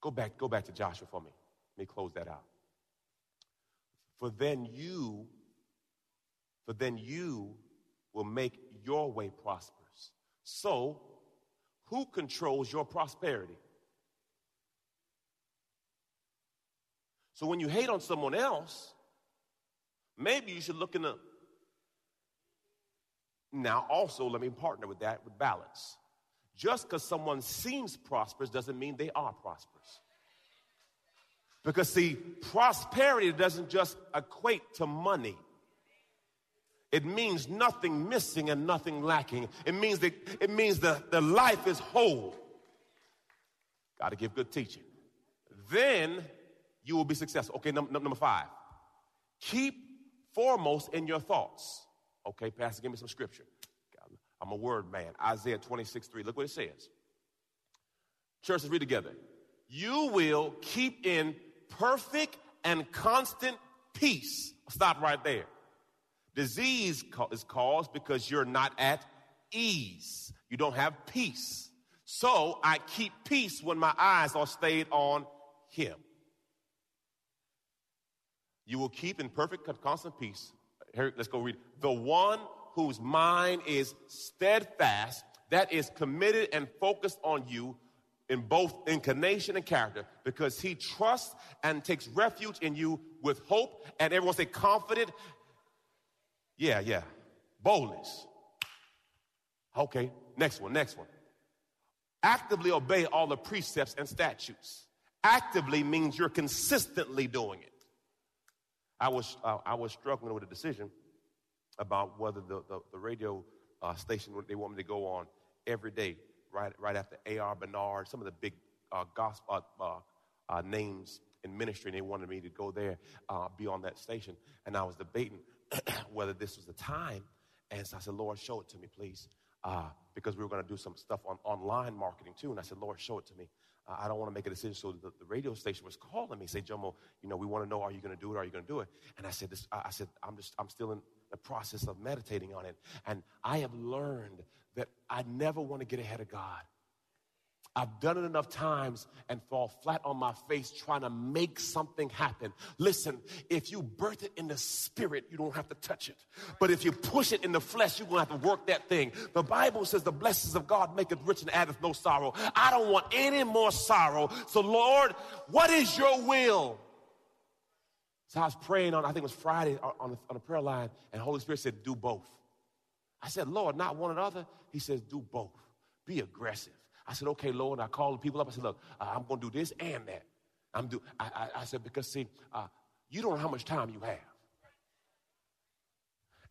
Go back, go back to Joshua for me. Let me close that out. For then you, for then you will make your way prospers. So, who controls your prosperity? So when you hate on someone else, maybe you should look in the. Now, also, let me partner with that with balance. Just because someone seems prosperous doesn't mean they are prosperous. Because, see, prosperity doesn't just equate to money. It means nothing missing and nothing lacking. It means that it means that the life is whole. Got to give good teaching. Then you will be successful. Okay, num- number five. Keep foremost in your thoughts. Okay, Pastor, give me some scripture. I'm a word man. Isaiah 26, 3. Look what it says. Church, let's read together. you will keep in perfect and constant peace. Stop right there. Disease is caused because you're not at ease. You don't have peace. So I keep peace when my eyes are stayed on Him. You will keep in perfect constant peace. Here, let's go read. The one whose mind is steadfast, that is committed and focused on you in both inclination and character, because he trusts and takes refuge in you with hope, and everyone say confident. Yeah, yeah. Boldness. Okay, next one, next one. Actively obey all the precepts and statutes. Actively means you're consistently doing it. I was, uh, I was struggling with a decision about whether the, the, the radio uh, station they want me to go on every day, right, right after A.R. Bernard, some of the big uh, gospel uh, uh, uh, names in ministry, and they wanted me to go there, be on that station. And I was debating whether this was the time. And so I said, Lord, show it to me, please. because we were going to do some stuff on online marketing too. And I said, Lord, show it to me. Uh, I don't want to make a decision. So the, the, radio station was calling me, say, Jomo, you know, we want to know, are you going to do it? Are you going to do it? And I said, this, I said, I'm just, I'm still in the process of meditating on it. And I have learned that I never want to get ahead of God. I've done it enough times and fall flat on my face trying to make something happen. Listen, if you birth it in the spirit, you don't have to touch it. But if you push it in the flesh, you're going to have to work that thing. The Bible says the blessings of God make it rich and addeth no sorrow. I don't want any more sorrow. So Lord, what is your will? So I was praying on, I think it was Friday on the, on the prayer line, and Holy Spirit said, do both. I said, Lord, not one or the other. He says, do both. Be aggressive. I said, okay, Lord. I called the people up. I said, look, uh, I'm going to do this and that. I'm do. I, I, I said, because see, uh, you don't know how much time you have.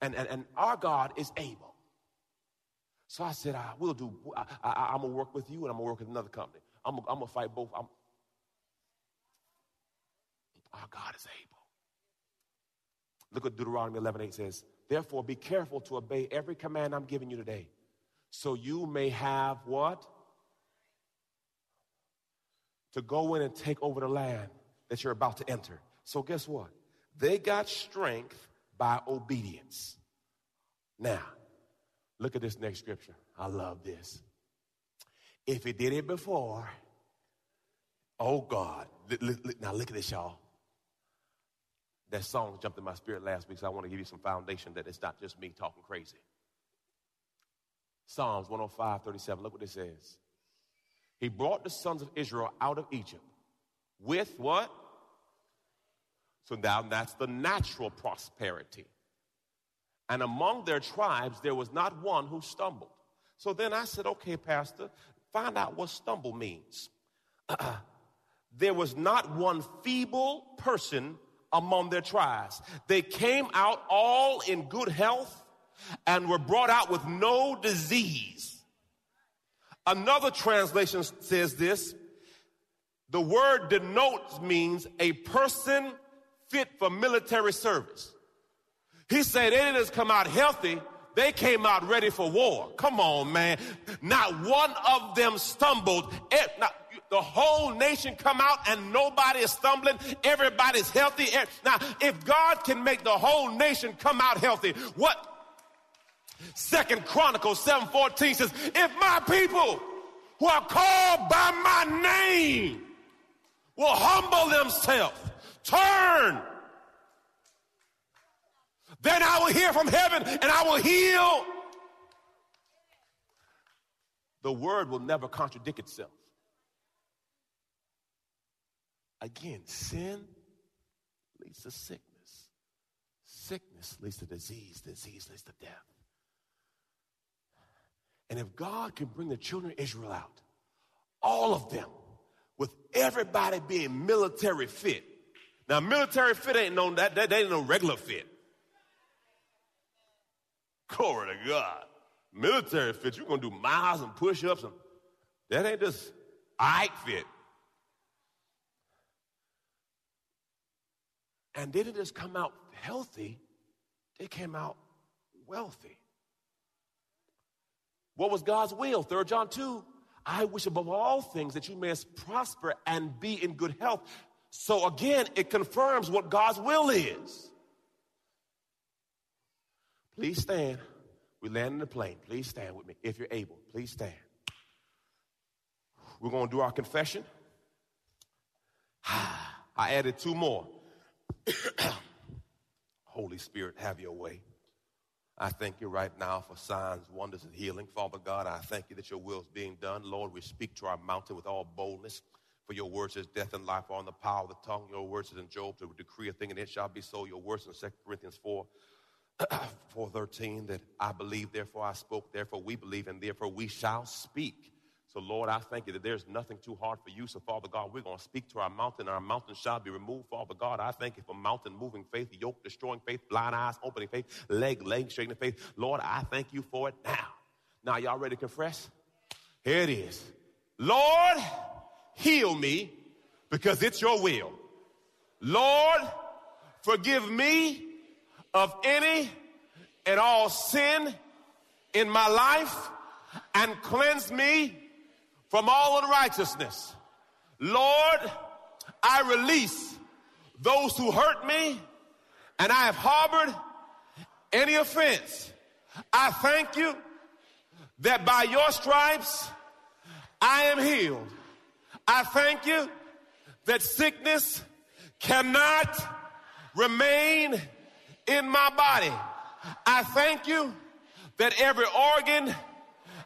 And, and, and our God is able. So I said, I will do, I, I, am going to work with you and I'm going to work with another company. I'm, I'm going to fight both. I'm, our God is able. Look what Deuteronomy 11 8 says. Therefore, be careful to obey every command I'm giving you today, so you may have what? To go in and take over the land that you're about to enter. So, guess what? They got strength by obedience. Now, look at this next scripture. I love this. If he did it before, oh God. Now, look at this, y'all. That song jumped in my spirit last week, so I want to give you some foundation that it's not just me talking crazy. Psalms 105 37. Look what it says. He brought the sons of Israel out of Egypt with what? So now that's the natural prosperity. And among their tribes, there was not one who stumbled. So then I said, okay, Pastor, find out what stumble means. there was not one feeble person among their tribes. They came out all in good health and were brought out with no disease. Another translation says this the word denotes means a person fit for military service. He said they didn't come out healthy, they came out ready for war. Come on, man. Not one of them stumbled. Eh, the whole nation come out and nobody is stumbling. Everybody's healthy. Eh, now, if God can make the whole nation come out healthy, what Second Chronicles 7:14 says, if my people who are called by my name will humble themselves, turn, then I will hear from heaven and I will heal. The word will never contradict itself. Again, sin leads to sickness. Sickness leads to disease. Disease leads to death. And if God can bring the children of Israel out, all of them, with everybody being military fit. Now, military fit ain't no that, that ain't no regular fit. Glory to God. Military fit, you're gonna do miles and push-ups and that ain't just I fit. And they didn't just come out healthy, they came out wealthy. What was God's will? 3 John 2. I wish above all things that you may prosper and be in good health. So again, it confirms what God's will is. Please stand. We land in the plane. Please stand with me if you're able. Please stand. We're going to do our confession. I added two more. Holy Spirit, have your way. I thank you right now for signs, wonders, and healing. Father God, I thank you that your will is being done. Lord, we speak to our mountain with all boldness. For your words is death and life are on the power of the tongue. Your words is in Job to decree a thing and it shall be so. Your words in 2 Corinthians 4, 4.13 that I believe, therefore I spoke, therefore we believe, and therefore we shall speak. So, Lord, I thank you that there's nothing too hard for you. So, Father God, we're going to speak to our mountain, our mountain shall be removed. Father God, I thank you for mountain moving faith, yoke destroying faith, blind eyes opening faith, leg, leg straightening faith. Lord, I thank you for it now. Now, y'all ready to confess? Here it is. Lord, heal me because it's your will. Lord, forgive me of any and all sin in my life and cleanse me from all unrighteousness. Lord, I release those who hurt me and I have harbored any offense. I thank you that by your stripes I am healed. I thank you that sickness cannot remain in my body. I thank you that every organ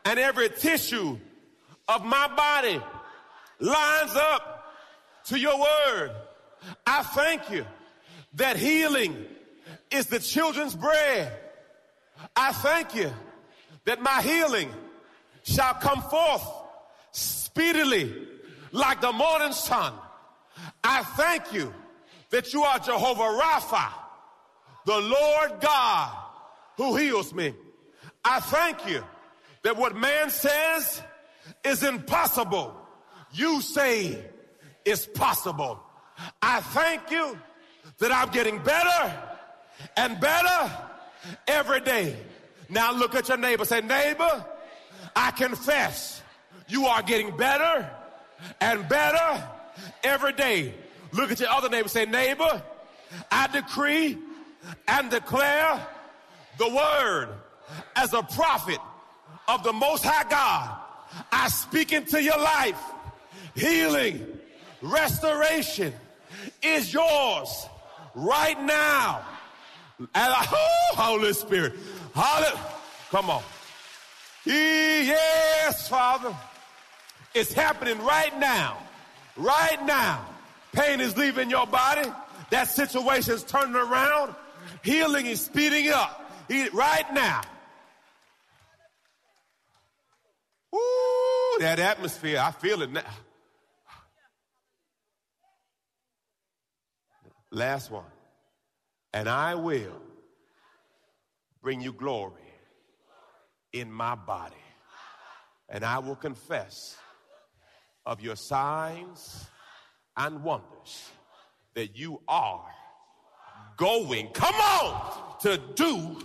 and every tissue of my body lines up to your word. I thank you that healing is the children's bread. I thank you that my healing shall come forth speedily like the morning sun. I thank you that you are Jehovah Rapha, the Lord God who heals me. I thank you that what man says is impossible, you say it's possible. I thank you that I'm getting better and better every day. Now look at your neighbor. Say, neighbor, I confess you are getting better and better every day. Look at your other neighbor. Say, neighbor, I decree and declare the word as a prophet of the Most High God I speak into your life. Healing, restoration is yours right now. And I, oh, Holy Spirit. Holy, come on. Yes, Father. It's happening right now. Right now. Pain is leaving your body. That situation is turning around. Healing is speeding up. Right now. Ooh, that atmosphere, I feel it now. Last one. And I will bring you glory in my body. And I will confess of your signs and wonders that you are going, come on, to do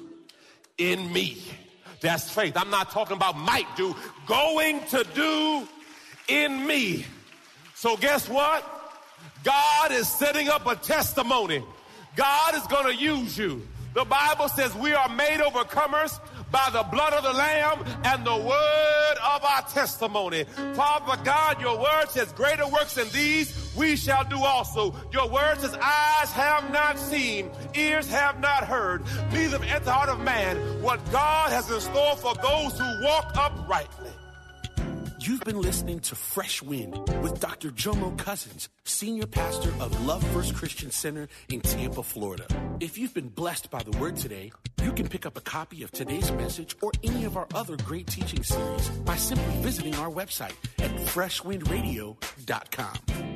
in me. That's faith. I'm not talking about might do, going to do in me. So guess what? God is setting up a testimony. God is going to use you. The Bible says we are made overcomers by the blood of the Lamb and the word of our testimony. Father God, your word says, Greater works than these we shall do also. Your word says, Eyes have not seen, ears have not heard, neither enter the heart of man what God has in store for those who walk uprightly. You've been listening to Fresh Wind with Dr. Jomo Cousins, Senior Pastor of Love First Christian Center in Tampa, Florida. If you've been blessed by the word today, you can pick up a copy of today's message or any of our other great teaching series by simply visiting our website at freshwindradio.com.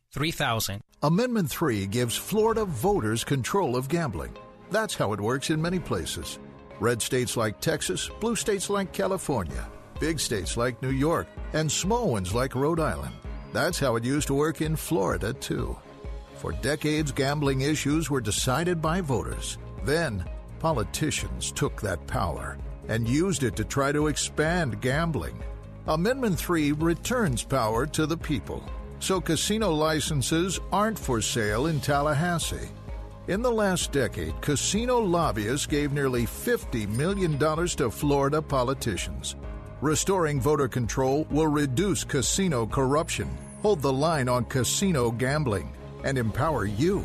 3000. Amendment 3 gives Florida voters control of gambling. That's how it works in many places. Red states like Texas, blue states like California, big states like New York, and small ones like Rhode Island. That's how it used to work in Florida, too. For decades, gambling issues were decided by voters. Then, politicians took that power and used it to try to expand gambling. Amendment 3 returns power to the people so casino licenses aren't for sale in Tallahassee. In the last decade, casino lobbyists gave nearly $50 million to Florida politicians. Restoring voter control will reduce casino corruption, hold the line on casino gambling, and empower you.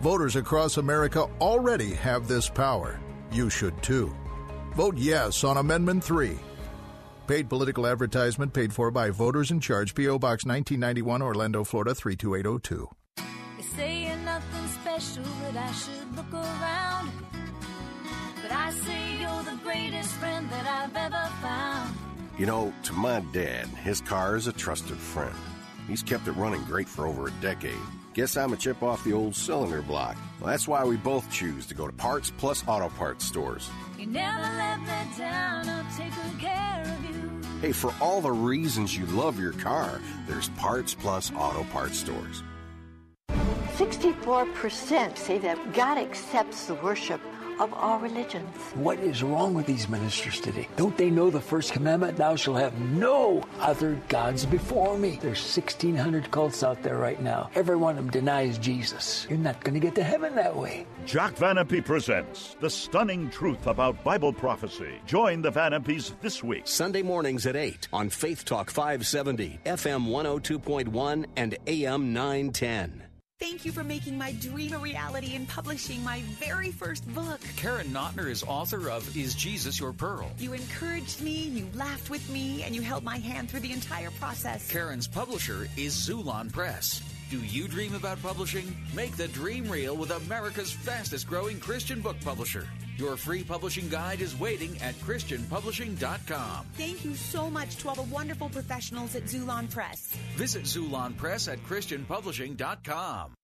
Voters across America already have this power. You should too. Vote yes on Amendment 3. Paid political advertisement paid for by voters in charge. P.O. Box 1991, Orlando, Florida 32802. They you're nothing special, that I should look around. But I say you're the greatest friend that I've ever found. You know, to my dad, his car is a trusted friend. He's kept it running great for over a decade. Guess I'm a chip off the old cylinder block. Well, that's why we both choose to go to Parts Plus Auto Parts stores. You never let me down, I'll take good care of you. Hey, for all the reasons you love your car, there's Parts Plus Auto Parts stores. 64% say that God accepts the worship of all religions. What is wrong with these ministers today? Don't they know the first commandment? Thou shalt have no other gods before me. There's 1,600 cults out there right now. Every one of them denies Jesus. You're not going to get to heaven that way. Jack Van Impe presents The Stunning Truth About Bible Prophecy. Join the Van Impes this week. Sunday mornings at 8 on Faith Talk 570, FM 102.1, and AM 910. Thank you for making my dream a reality and publishing my very first book. Karen Notner is author of Is Jesus Your Pearl? You encouraged me, you laughed with me, and you held my hand through the entire process. Karen's publisher is Xulon Press. Do you dream about publishing? Make the dream real with America's fastest growing Christian book publisher. Your free publishing guide is waiting at ChristianPublishing.com. Thank you so much to all the wonderful professionals at Xulon Press. Visit Xulon Press at ChristianPublishing.com.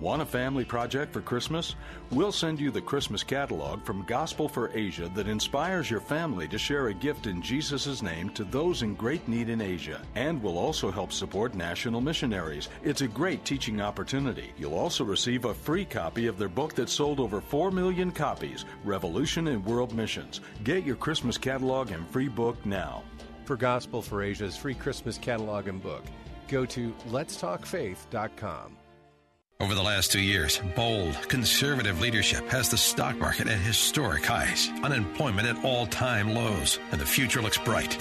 Want a family project for Christmas? We'll send you the Christmas catalog from Gospel for Asia that inspires your family to share a gift in Jesus' name to those in great need in Asia. And will also help support national missionaries. It's a great teaching opportunity. You'll also receive a free copy of their book that sold over 4 million copies Revolution in World Missions. Get your Christmas catalog and free book now. For Gospel for Asia's free Christmas catalog and book, go to letstalkfaith.com. Over the last two years, bold, conservative leadership has the stock market at historic highs, unemployment at all time lows, and the future looks bright.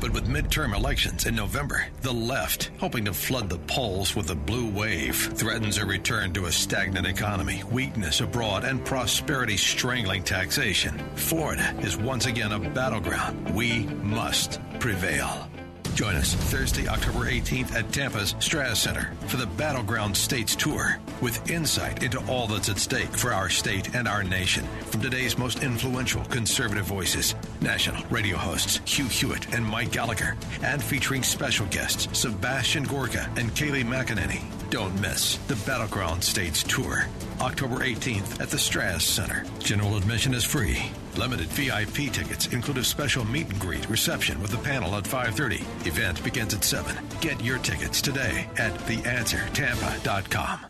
But with midterm elections in November, the left, hoping to flood the polls with a blue wave, threatens a return to a stagnant economy, weakness abroad, and prosperity strangling taxation. Florida is once again a battleground. We must prevail. Join us Thursday, October 18th at Tampa's Straz Center for the Battleground States Tour with insight into all that's at stake for our state and our nation from today's most influential conservative voices, national radio hosts Hugh Hewitt and Mike Gallagher, and featuring special guests Sebastian Gorka and Kayleigh McEnany. Don't miss the Battleground States Tour, October 18th at the Straz Center. General admission is free. Limited VIP tickets include a special meet and greet reception with the panel at 5:30. Event begins at 7. Get your tickets today at theanswertampa.com.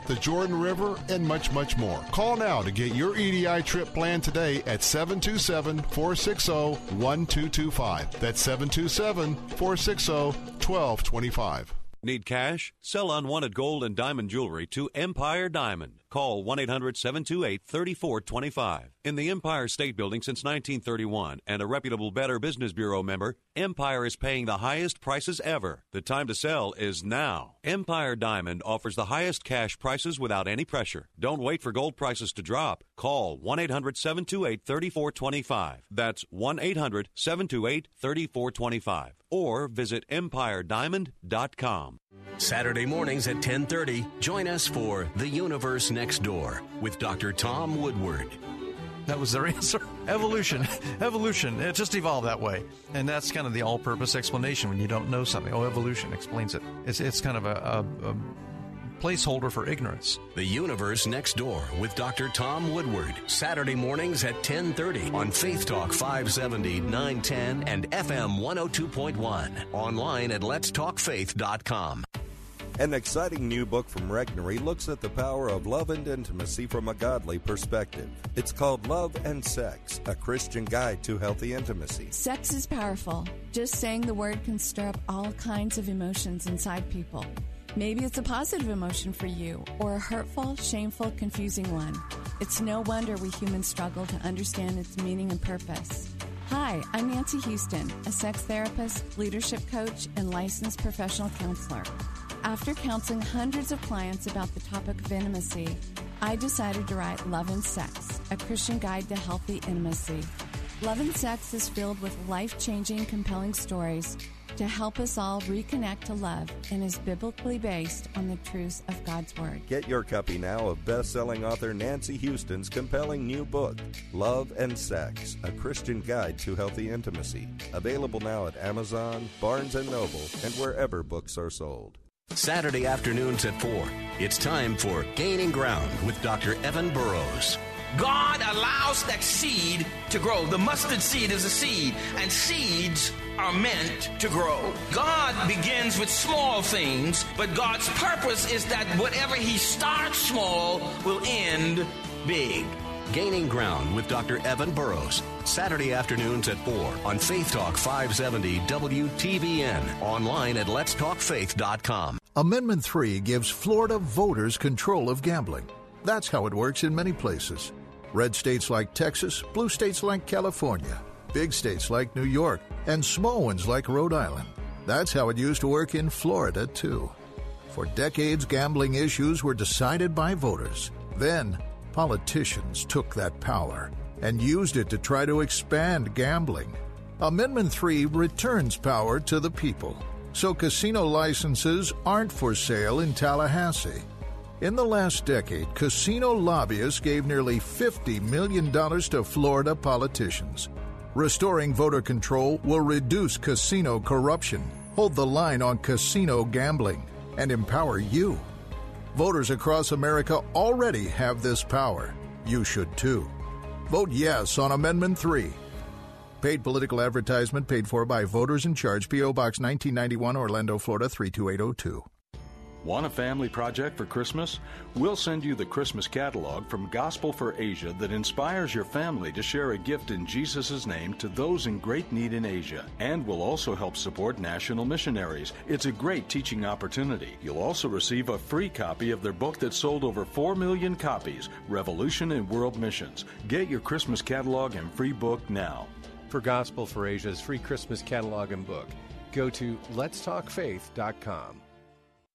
the Jordan River, and much, much more. Call now to get your EDI trip planned today at 727 460 1225. That's 727 460 1225. Need cash? Sell unwanted gold and diamond jewelry to Empire Diamond. Call 1 800 728 3425. In the Empire State Building since 1931 and a reputable Better Business Bureau member, Empire is paying the highest prices ever. The time to sell is now. Empire Diamond offers the highest cash prices without any pressure. Don't wait for gold prices to drop. Call 1 800 728 3425. That's 1 800 728 3425. Or visit EmpireDiamond.com. Saturday mornings at 10:30, join us for The Universe Next Door with Dr. Tom Woodward. That was their answer. Evolution. Evolution. It just evolved that way. And that's kind of the all purpose explanation when you don't know something. Oh, evolution explains it. It's, it's kind of a, a, a placeholder for ignorance. The Universe Next Door with Dr. Tom Woodward. Saturday mornings at 10:30 on Faith Talk 570, 910 and FM 102.1. Online at letstalkfaith.com. An exciting new book from Regnery looks at the power of love and intimacy from a godly perspective. It's called Love and Sex, a Christian guide to healthy intimacy. Sex is powerful. Just saying the word can stir up all kinds of emotions inside people. Maybe it's a positive emotion for you, or a hurtful, shameful, confusing one. It's no wonder we humans struggle to understand its meaning and purpose. Hi, I'm Nancy Houston, a sex therapist, leadership coach, and licensed professional counselor. After counseling hundreds of clients about the topic of intimacy, I decided to write Love and Sex, a Christian guide to healthy intimacy. Love and Sex is filled with life changing, compelling stories to help us all reconnect to love and is biblically based on the truths of God's Word. Get your copy now of best-selling author Nancy Houston's compelling new book, Love and Sex: A Christian Guide to Healthy Intimacy. Available now at Amazon, Barnes & Noble, and wherever books are sold. Saturday afternoons at 4. It's time for Gaining Ground with Dr. Evan Burrows. God allows that seed to grow. The mustard seed is a seed, and seeds are meant to grow. God begins with small things, but God's purpose is that whatever He starts small will end big. Gaining Ground with Dr. Evan Burrows. Saturday afternoons at 4 on Faith Talk 570 WTBN. Online at letstalkfaith.com. Amendment 3 gives Florida voters control of gambling. That's how it works in many places. Red states like Texas, blue states like California, big states like New York, and small ones like Rhode Island. That's how it used to work in Florida, too. For decades, gambling issues were decided by voters. Then, politicians took that power and used it to try to expand gambling. Amendment 3 returns power to the people, so casino licenses aren't for sale in Tallahassee. In the last decade, casino lobbyists gave nearly $50 million to Florida politicians. Restoring voter control will reduce casino corruption, hold the line on casino gambling, and empower you. Voters across America already have this power. You should too. Vote yes on Amendment 3. Paid political advertisement paid for by voters in charge. P.O. Box 1991, Orlando, Florida 32802. Want a family project for Christmas? We'll send you the Christmas catalog from Gospel for Asia that inspires your family to share a gift in Jesus' name to those in great need in Asia. And will also help support national missionaries. It's a great teaching opportunity. You'll also receive a free copy of their book that sold over 4 million copies Revolution in World Missions. Get your Christmas catalog and free book now. For Gospel for Asia's free Christmas catalog and book, go to letstalkfaith.com.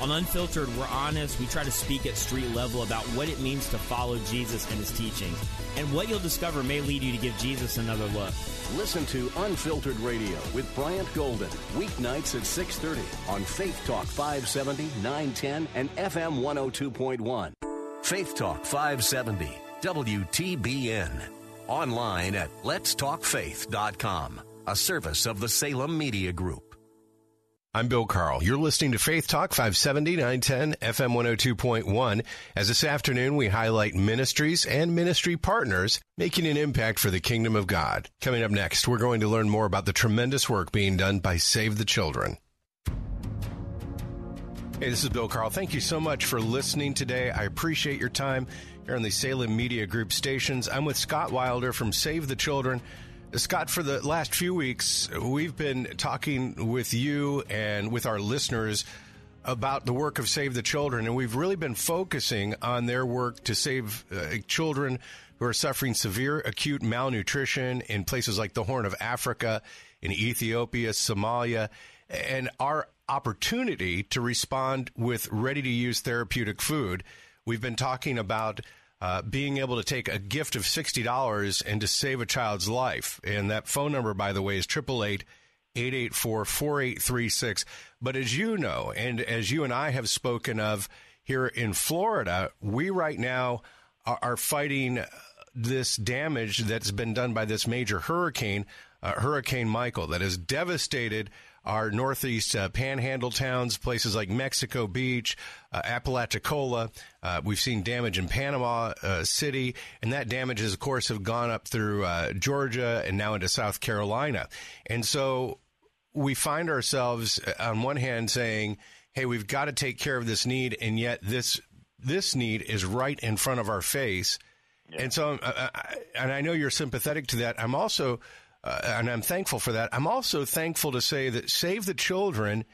On Unfiltered, we're honest. We try to speak at street level about what it means to follow Jesus and his teachings. And what you'll discover may lead you to give Jesus another look. Listen to Unfiltered Radio with Bryant Golden, weeknights at 6:30 on Faith Talk 570, 910 and FM 102.1. Faith Talk 570, WTBN. Online at letstalkfaith.com, a service of the Salem Media Group. I'm Bill Carl. You're listening to Faith Talk 570 910 FM 102.1. As this afternoon, we highlight ministries and ministry partners making an impact for the kingdom of God. Coming up next, we're going to learn more about the tremendous work being done by Save the Children. Hey, this is Bill Carl. Thank you so much for listening today. I appreciate your time here on the Salem Media Group stations. I'm with Scott Wilder from Save the Children. Scott, for the last few weeks, we've been talking with you and with our listeners about the work of Save the Children, and we've really been focusing on their work to save uh, children who are suffering severe acute malnutrition in places like the Horn of Africa, in Ethiopia, Somalia, and our opportunity to respond with ready to use therapeutic food. We've been talking about uh, being able to take a gift of $60 and to save a child's life. And that phone number, by the way, is 888 884 4836. But as you know, and as you and I have spoken of here in Florida, we right now are, are fighting this damage that's been done by this major hurricane, uh, Hurricane Michael, that has devastated our northeast uh, panhandle towns, places like Mexico Beach, uh, Apalachicola. Uh, we've seen damage in Panama uh, City, and that damage has, of course, have gone up through uh, Georgia and now into South Carolina. And so we find ourselves, uh, on one hand, saying, "Hey, we've got to take care of this need," and yet this this need is right in front of our face. Yeah. And so, and I know you're sympathetic to that. I'm also uh, and I'm thankful for that. I'm also thankful to say that Save the Children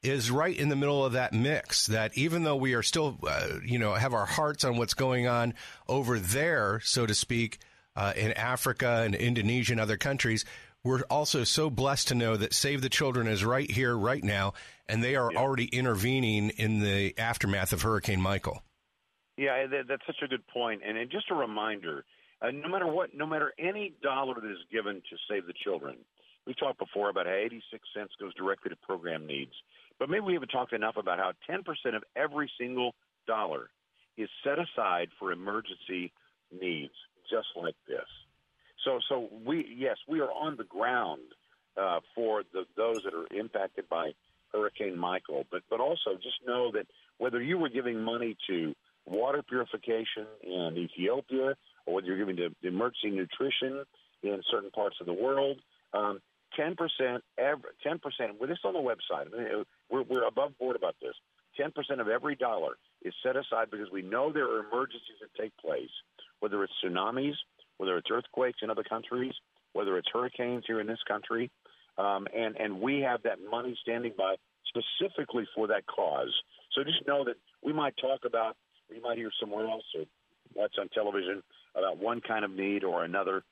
is right in the middle of that mix. That even though we are still, uh, you know, have our hearts on what's going on over there, so to speak, uh, in Africa and Indonesia and other countries, we're also so blessed to know that Save the Children is right here, right now, and they are yeah. already intervening in the aftermath of Hurricane Michael. Yeah, that's such a good point. And just a reminder uh, no matter what, no matter any dollar that is given to save the children, we talked before about how 86 cents goes directly to program needs. But maybe we haven't talked enough about how 10% of every single dollar is set aside for emergency needs, just like this. So, so we yes, we are on the ground uh, for the, those that are impacted by Hurricane Michael, but but also just know that whether you were giving money to water purification in Ethiopia whether you're giving to emergency nutrition in certain parts of the world. Um, 10% every, 10%, with this on the website, we're, we're above board about this. 10% of every dollar is set aside because we know there are emergencies that take place, whether it's tsunamis, whether it's earthquakes in other countries, whether it's hurricanes here in this country. Um, and, and we have that money standing by specifically for that cause. So just know that we might talk about, you might hear somewhere else or watch on television about one kind of need or another.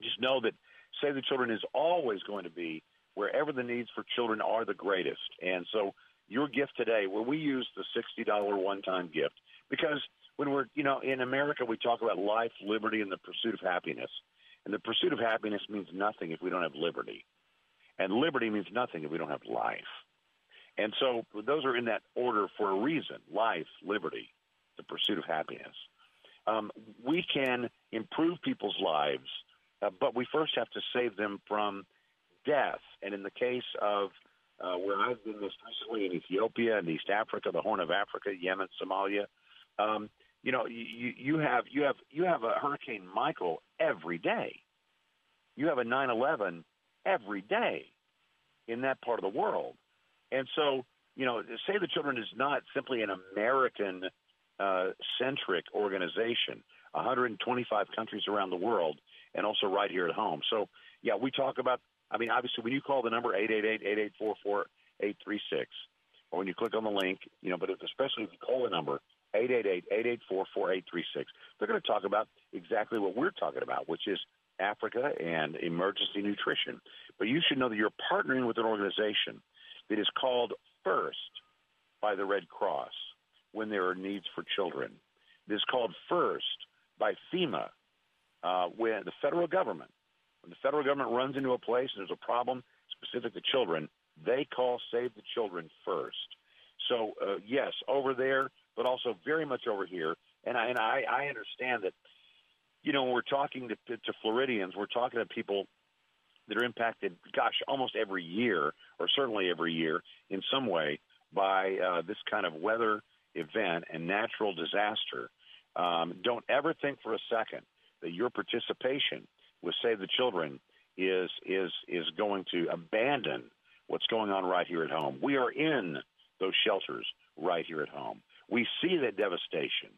Just know that Save the Children is always going to be wherever the needs for children are the greatest. And so your gift today, where we use the $60 one-time gift, because when we're, you know, in America, we talk about life, liberty, and the pursuit of happiness. And the pursuit of happiness means nothing if we don't have liberty. And liberty means nothing if we don't have life. And so those are in that order for a reason life, liberty, the pursuit of happiness um, we can improve people's lives, uh, but we first have to save them from death. And in the case of uh, where I've been most recently in Ethiopia and East Africa, the Horn of Africa, Yemen, Somalia, um, you know, you, you have you have you have a Hurricane Michael every day. You have a 9/11 every day in that part of the world, and so you know, Save the Children is not simply an American centric organization, 125 countries around the world, and also right here at home. So, yeah, we talk about. I mean, obviously, when you call the number 888-884-4836, or when you click on the link, you know, but especially if you call the number 888-884-4836, they're going to talk about exactly what we're talking about, which is Africa and emergency nutrition. But you should know that you're partnering with an organization that is called FIRST, by the Red Cross when there are needs for children. It is called FIRST by FEMA, uh, when the federal government, when the federal government runs into a place and there's a problem specific to children, they call Save the Children first. So uh, yes, over there, but also very much over here. And I, and I, I understand that, you know, when we're talking to, to, Floridians, we're talking to people that are impacted, gosh, almost every year, or certainly every year in some way, by uh, this kind of weather event and natural disaster. Um, don't ever think for a second that your participation with Save the Children is is is going to abandon what's going on right here at home. We are in those shelters right here at home. We see that devastation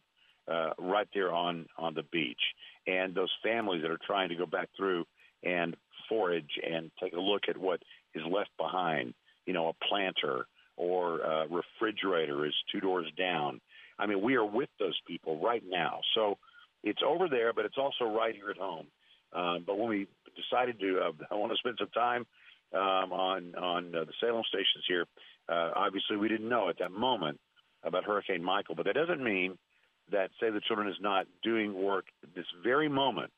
uh, right there on on the beach, and those families that are trying to go back through and forage and take a look at what is left behind. You know, a planter or a refrigerator is two doors down. I mean, we are with those people right now. So it's over there, but it's also right here at home. Um, but when we decided to, uh, I want to spend some time um, on on uh, the Salem stations here. Uh, obviously, we didn't know at that moment about Hurricane Michael, but that doesn't mean that Save the Children is not doing work this very moment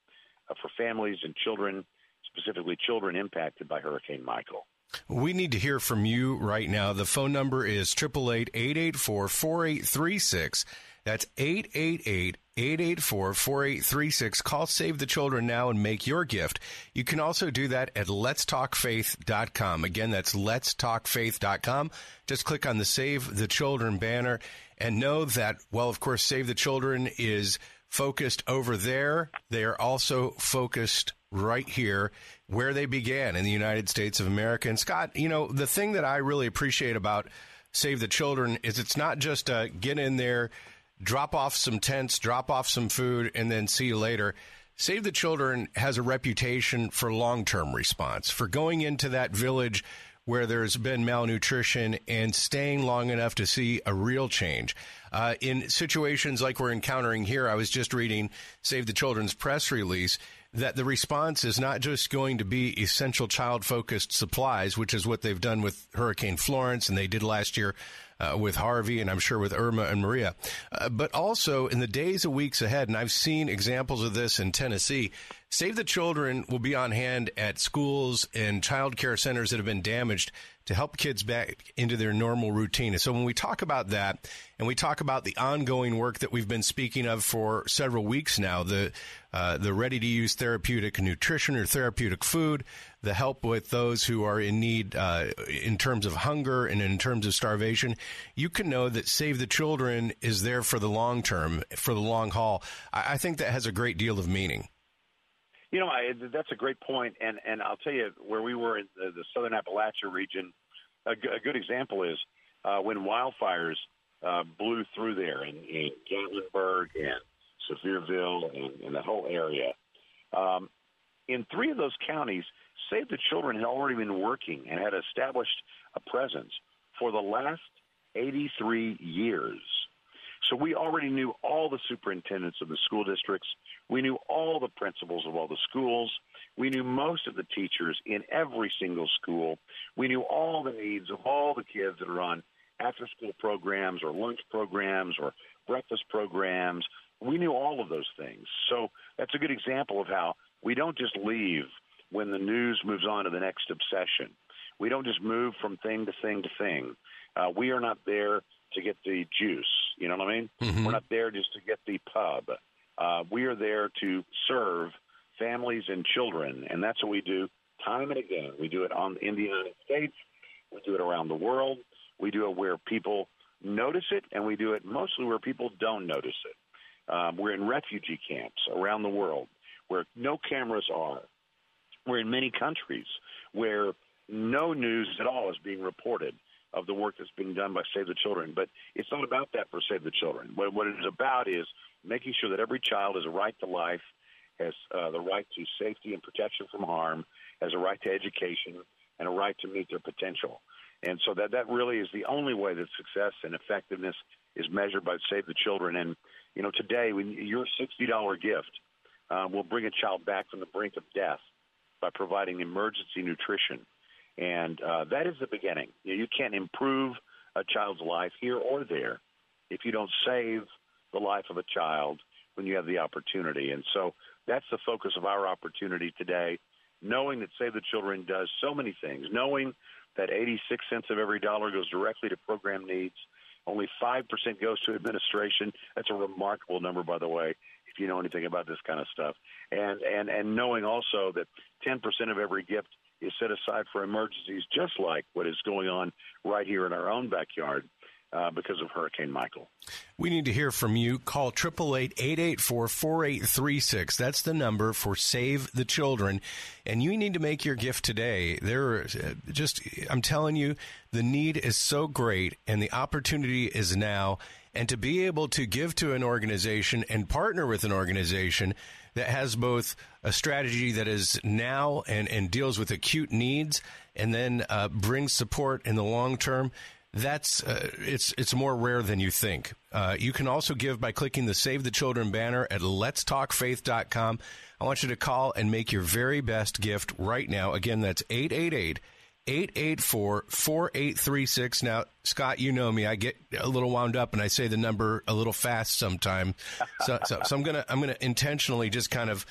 uh, for families and children, specifically children impacted by Hurricane Michael. We need to hear from you right now. The phone number is 888 884 4836. That's 888 884 4836. Call Save the Children now and make your gift. You can also do that at letstalkfaith.com. Again, that's letstalkfaith.com. Just click on the Save the Children banner and know that, well, of course, Save the Children is focused over there. They are also focused right here where they began in the United States of America. And Scott, you know, the thing that I really appreciate about Save the Children is it's not just a get in there, drop off some tents, drop off some food, and then see you later. Save the Children has a reputation for long term response, for going into that village where there's been malnutrition and staying long enough to see a real change. Uh, in situations like we're encountering here, I was just reading Save the Children's press release that the response is not just going to be essential child focused supplies, which is what they've done with Hurricane Florence and they did last year uh, with Harvey and I'm sure with Irma and Maria, uh, but also in the days and weeks ahead. And I've seen examples of this in Tennessee. Save the Children will be on hand at schools and child care centers that have been damaged to help kids back into their normal routine. So when we talk about that and we talk about the ongoing work that we've been speaking of for several weeks now, the uh, the ready to use therapeutic nutrition or therapeutic food, the help with those who are in need uh, in terms of hunger and in terms of starvation, you can know that Save the Children is there for the long term, for the long haul. I, I think that has a great deal of meaning. You know, I, that's a great point, and and I'll tell you where we were in the, the southern Appalachia region. A, g- a good example is uh, when wildfires uh, blew through there in, in Gatlinburg and Sevierville and, and that whole area. Um, in three of those counties, Save the Children had already been working and had established a presence for the last 83 years. So we already knew all the superintendents of the school districts. We knew all the principals of all the schools. We knew most of the teachers in every single school. We knew all the needs of all the kids that are on after school programs or lunch programs or breakfast programs. We knew all of those things. So that's a good example of how we don't just leave when the news moves on to the next obsession. We don't just move from thing to thing to thing. Uh, we are not there to get the juice. You know what I mean? Mm-hmm. We're not there just to get the pub. Uh, we are there to serve families and children, and that's what we do time and again. We do it on in the United States. We do it around the world. We do it where people notice it, and we do it mostly where people don't notice it. Um, we're in refugee camps around the world where no cameras are. We're in many countries where no news at all is being reported of the work that's being done by Save the Children. But it's not about that for Save the Children. What, what it is about is making sure that every child has a right to life, has uh, the right to safety and protection from harm, has a right to education, and a right to meet their potential. And so that that really is the only way that success and effectiveness is measured by Save the Children. And you know, today, when your sixty dollar gift uh, will bring a child back from the brink of death by providing emergency nutrition and uh, that is the beginning. You, can't improve a child's life here or there if you don't save the life of a child when you have the opportunity. And so that's the focus of our opportunity today, knowing that Save the Children does so many things, knowing that 86 cents of every dollar goes directly to program needs. Only 5% goes to administration. That's a remarkable number, by the way, if you know anything about this kind of stuff. And, and, and knowing also that 10% of every gift is set aside for emergencies, just like what is going on right here in our own backyard uh, because of Hurricane Michael. We need to hear from you. Call 888-884-4836. That's the number for Save the Children. And you need to make your gift today. There uh, just I'm telling you, the need is so great and the opportunity is now. And to be able to give to an organization and partner with an organization that has both a strategy that is now and, and deals with acute needs and then uh, brings support in the long term that's uh, it's it's more rare than you think. Uh, you can also give by clicking the Save the Children banner at letstalkfaith.com. I want you to call and make your very best gift right now. Again, that's 888 884 4836. Now, Scott, you know me. I get a little wound up and I say the number a little fast sometimes. So, so, so I'm going to I'm to intentionally just kind of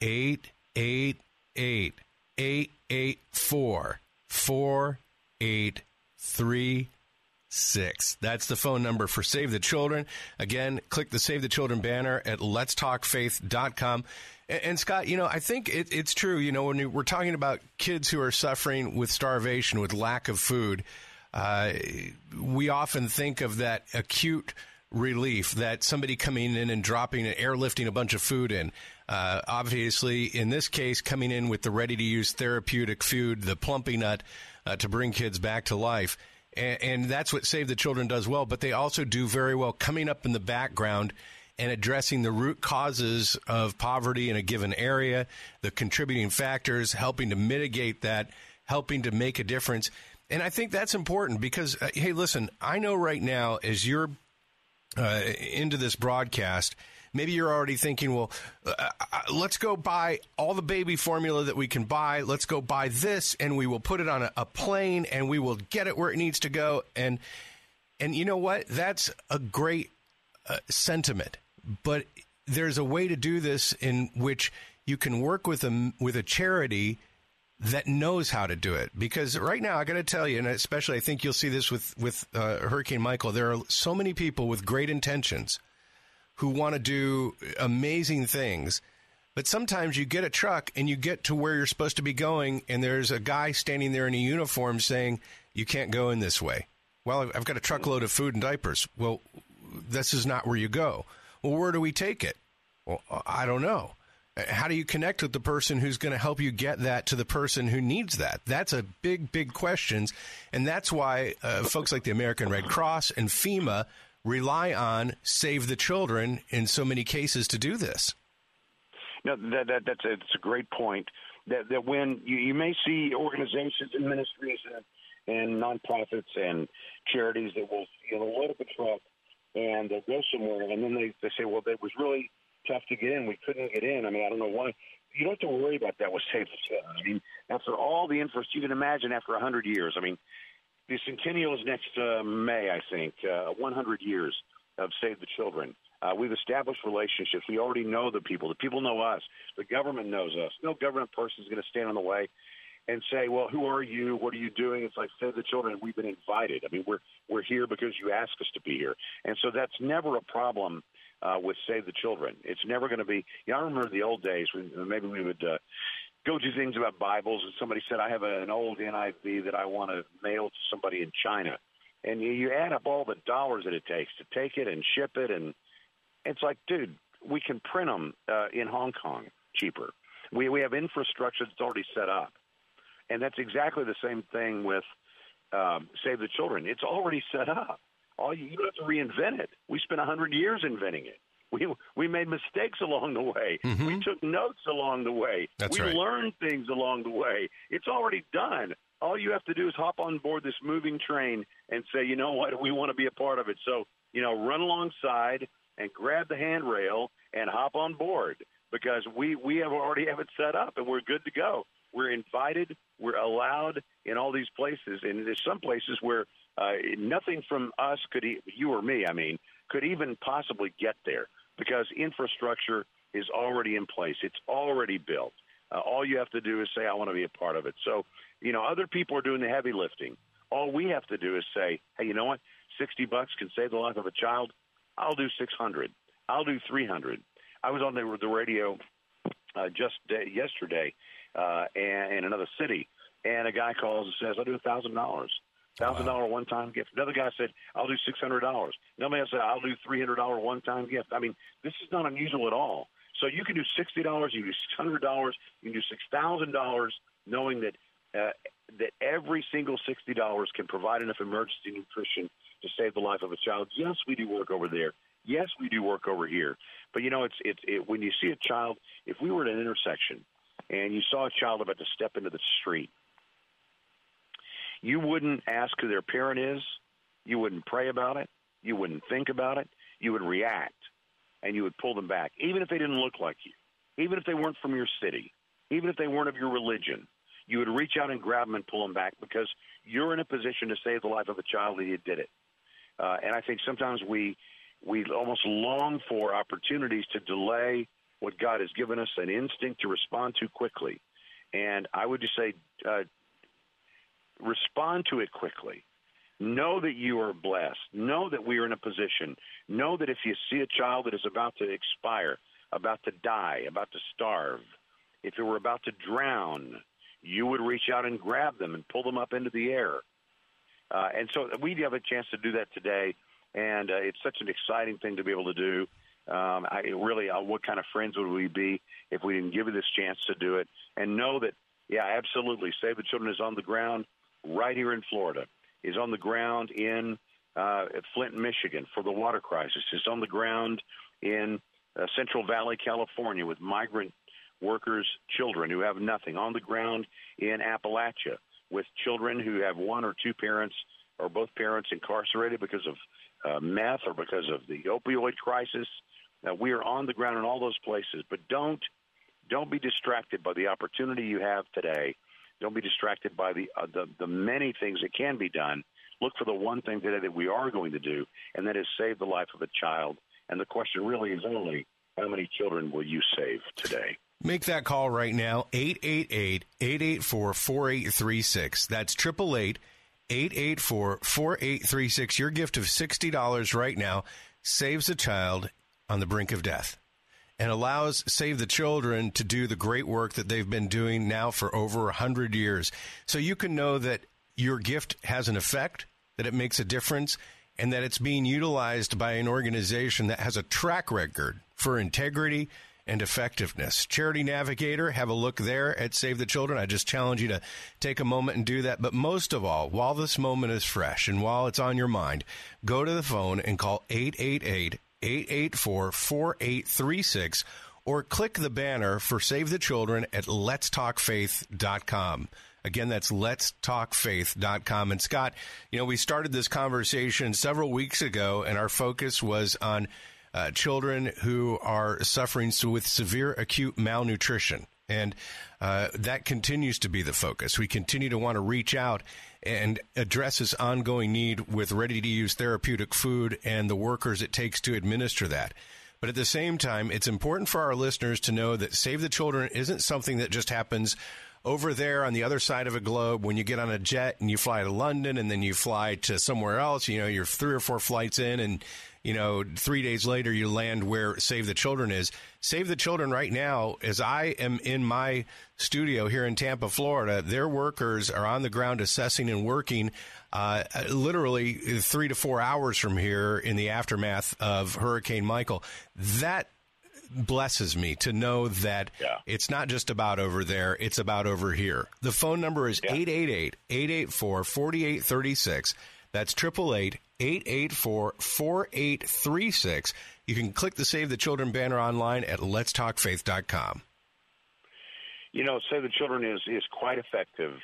888 884 4836. That's the phone number for Save the Children. Again, click the Save the Children banner at letstalkfaith.com. And, and Scott, you know, I think it, it's true. You know, when we're talking about kids who are suffering with starvation, with lack of food, uh, we often think of that acute relief that somebody coming in and dropping and airlifting a bunch of food in. Uh, obviously, in this case, coming in with the ready to use therapeutic food, the Plumpy'Nut uh, to bring kids back to life. And, and that's what Save the Children does well, but they also do very well coming up in the background and addressing the root causes of poverty in a given area, the contributing factors, helping to mitigate that, helping to make a difference. And I think that's important because, uh, hey, listen, I know right now as you're uh, into this broadcast, maybe you're already thinking, well, uh, uh, let's go buy all the baby formula that we can buy. Let's go buy this, and we will put it on a, a plane, and we will get it where it needs to go. And and you know what? That's a great uh, sentiment, but there's a way to do this in which you can work with a with a charity that knows how to do it. Because right now, I got to tell you, and especially I think you'll see this with with uh, Hurricane Michael. There are so many people with great intentions who want to do amazing things. But sometimes you get a truck and you get to where you're supposed to be going, and there's a guy standing there in a uniform saying, You can't go in this way. Well, I've got a truckload of food and diapers. Well, this is not where you go. Well, where do we take it? Well, I don't know. How do you connect with the person who's going to help you get that to the person who needs that? That's a big, big question. And that's why uh, folks like the American Red Cross and FEMA rely on Save the Children in so many cases to do this. No, that, that that's a, it's a great point. That that when you, you may see organizations and ministries and, and nonprofits and charities that will you know load up a truck and they'll go somewhere and then they they say, well, it was really tough to get in. We couldn't get in. I mean, I don't know why. You don't have to worry about that with Save the Children. I mean, after all the interest you can imagine after a hundred years. I mean, the centennial is next uh, May, I think, uh, 100 years of Save the Children. Uh, we've established relationships. We already know the people. The people know us. The government knows us. No government person is going to stand in the way and say, "Well, who are you? What are you doing?" It's like Save the Children. We've been invited. I mean, we're we're here because you asked us to be here, and so that's never a problem uh, with Save the Children. It's never going to be. You know, I remember the old days when maybe we would uh, go to things about Bibles, and somebody said, I have an old NIV that I want to mail to somebody in China. And you, you add up all the dollars that it takes to take it and ship it, and it's like, dude, we can print them uh, in Hong Kong cheaper. We, we have infrastructure that's already set up. And that's exactly the same thing with um, Save the Children. It's already set up. All you, you don't have to reinvent it. We spent a hundred years inventing it. We we made mistakes along the way. Mm-hmm. We took notes along the way. That's we right. learned things along the way. It's already done. All you have to do is hop on board this moving train and say, you know what, we want to be a part of it. So you know, run alongside and grab the handrail and hop on board because we we have already have it set up and we're good to go. We're invited. We're allowed in all these places, and there's some places where Uh, nothing from us could, e- you or me, I mean, could even possibly get there because infrastructure is already in place. It's already built. Uh, all you have to do is say, I want to be a part of it. So, you know, other people are doing the heavy lifting. All we have to do is say, hey, you know what? 60 bucks can save the life of a child. I'll do 600. I'll do 300. I was on the, the radio uh, just day, yesterday uh, and, in another city, and a guy calls and says, I'll do a $1,000. Thousand dollar one time gift. Another guy said, "I'll do six hundred dollars." Another man said, "I'll do three hundred dollar one time gift." I mean, this is not unusual at all. So you can do sixty dollars, you can do six hundred dollars, you can do six thousand dollars, knowing that uh, that every single sixty dollars can provide enough emergency nutrition to save the life of a child. Yes, we do work over there. Yes, we do work over here. But you know, it's it's it, when you see a child. If we were at an intersection and you saw a child about to step into the street you wouldn't ask who their parent is. You wouldn't pray about it. You wouldn't think about it. You would react and you would pull them back, even if they didn't look like you, even if they weren't from your city, even if they weren't of your religion. You would reach out and grab them and pull them back because you're in a position to save the life of a child and you did it. Uh, and I think sometimes we we almost long for opportunities to delay what God has given us an instinct to respond to quickly. And I would just say, uh, respond to it quickly. Know that you are blessed. Know that we are in a position. Know that if you see a child that is about to expire, about to die, about to starve, if it were about to drown, you would reach out and grab them and pull them up into the air. Uh, and so we have a chance to do that today, and uh, it's such an exciting thing to be able to do. Um, I really, uh, what kind of friends would we be if we didn't give you this chance to do it? And know that, yeah, absolutely, Save the Children is on the ground right here in Florida, is on the ground in uh, Flint, Michigan for the water crisis, is on the ground in uh, Central Valley, California with migrant workers' children who have nothing, on the ground in Appalachia with children who have one or two parents or both parents incarcerated because of uh, meth or because of the opioid crisis. Uh, we are on the ground in all those places, but don't don't be distracted by the opportunity you have today don't be distracted by the, uh, the the many things that can be done. Look for the one thing today that we are going to do, and that is save the life of a child. And the question really is only how many children will you save today? Make that call right now 888 884 4836. That's 888 884 4836. Your gift of $60 right now saves a child on the brink of death and allows Save the Children to do the great work that they've been doing now for over 100 years. So you can know that your gift has an effect, that it makes a difference, and that it's being utilized by an organization that has a track record for integrity and effectiveness. Charity Navigator, have a look there at Save the Children. I just challenge you to take a moment and do that. But most of all, while this moment is fresh and while it's on your mind, go to the phone and call 888 884 4836 or click the banner for Save the Children at letstalkfaith.com. Again, that's letstalkfaith.com. And Scott, you know, we started this conversation several weeks ago, and our focus was on uh, children who are suffering with severe acute malnutrition. And uh, that continues to be the focus. We continue to want to reach out and addresses ongoing need with ready to use therapeutic food and the workers it takes to administer that. But at the same time, it's important for our listeners to know that Save the Children isn't something that just happens over there on the other side of a globe when you get on a jet and you fly to London and then you fly to somewhere else. You know, you're three or four flights in and you know, three days later you land where Save the Children is. Save the Children right now, as I am in my studio here in Tampa, Florida, their workers are on the ground assessing and working uh, literally three to four hours from here in the aftermath of Hurricane Michael. That blesses me to know that yeah. it's not just about over there, it's about over here. The phone number is 888 884 4836. That's 888 884 4836. You can click the Save the Children banner online at letstalkfaith.com. You know, Save the Children is, is quite effective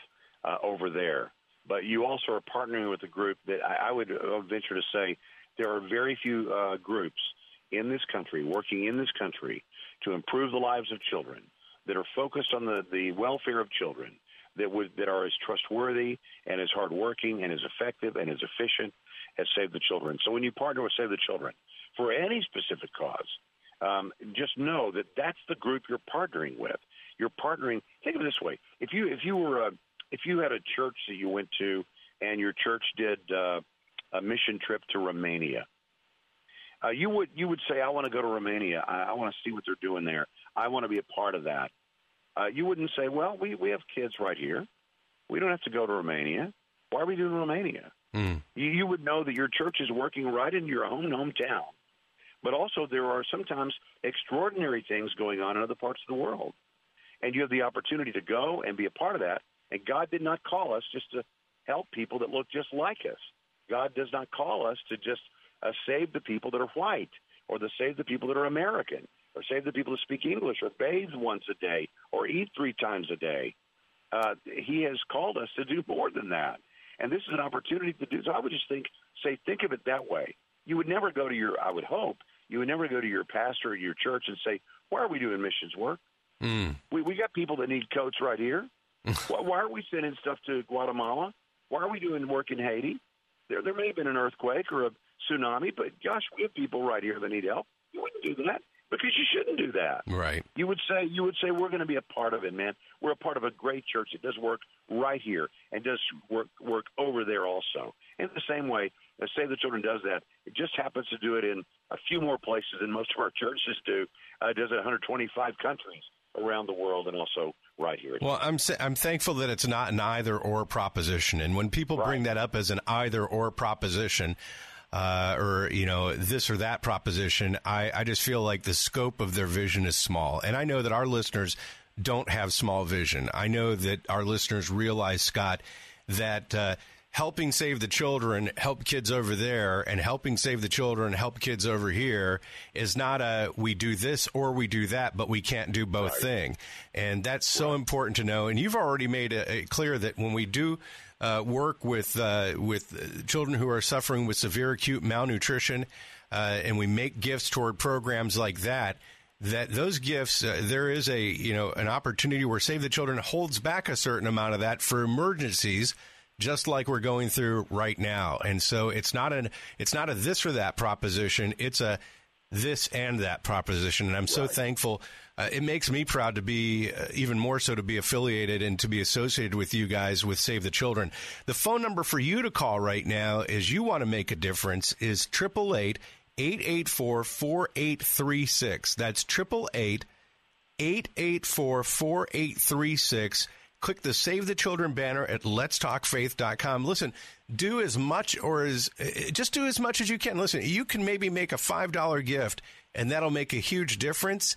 uh, over there, but you also are partnering with a group that I, I would venture to say there are very few uh, groups in this country, working in this country, to improve the lives of children that are focused on the, the welfare of children that would that are as trustworthy and as hardworking and as effective and as efficient as Save the Children. So when you partner with Save the Children for any specific cause, um, just know that that's the group you're partnering with. You're partnering. Think of it this way: if you if you were a if you had a church that you went to and your church did uh, a mission trip to Romania, uh, you would you would say, "I want to go to Romania. I, I want to see what they're doing there. I want to be a part of that." Uh, you wouldn't say, "Well, we we have kids right here. We don't have to go to Romania. Why are we doing Romania?" Mm. You, you would know that your church is working right in your own hometown, but also there are sometimes extraordinary things going on in other parts of the world, and you have the opportunity to go and be a part of that. And God did not call us just to help people that look just like us. God does not call us to just uh, save the people that are white, or to save the people that are American, or save the people who speak English, or bathe once a day, or eat three times a day. Uh, he has called us to do more than that, and this is an opportunity to do. So I would just think, say, think of it that way. You would never go to your, I would hope, you would never go to your pastor or your church and say, "Why are we doing missions work? Mm. We we got people that need coats right here. why, why are we sending stuff to Guatemala? Why are we doing work in Haiti? There there may have been an earthquake or a tsunami, but gosh, we have people right here that need help. You wouldn't do that because you shouldn't do that. Right. You would say you would say we're going to be a part of it, man. We're a part of a great church that does work right here and does work work over there also. In the same way, as Save the Children does that. It just happens to do it in a few more places than most of our churches do. Uh, it does it in 125 countries around the world and also right here. Well, I'm I'm thankful that it's not an either or proposition, and when people bring that up as an either or proposition. Uh, or you know this or that proposition, I, I just feel like the scope of their vision is small, and I know that our listeners don't have small vision. I know that our listeners realize, Scott, that uh, helping save the children, help kids over there, and helping save the children, help kids over here is not a we do this or we do that, but we can't do both thing. And that's so important to know. And you've already made it clear that when we do uh, work with uh, with children who are suffering with severe acute malnutrition, uh, and we make gifts toward programs like that. That those gifts, uh, there is a you know an opportunity where Save the Children holds back a certain amount of that for emergencies, just like we're going through right now. And so it's not an it's not a this or that proposition. It's a this and that proposition. And I'm so thankful. Uh, it makes me proud to be uh, even more so to be affiliated and to be associated with you guys with Save the Children. The phone number for you to call right now is you want to make a difference is triple eight eight eight four four eight three six. That's triple eight eight eight four four eight three six. Click the Save the Children banner at letstalkfaith.com. Listen, do as much or as uh, just do as much as you can. Listen, you can maybe make a $5 gift and that'll make a huge difference.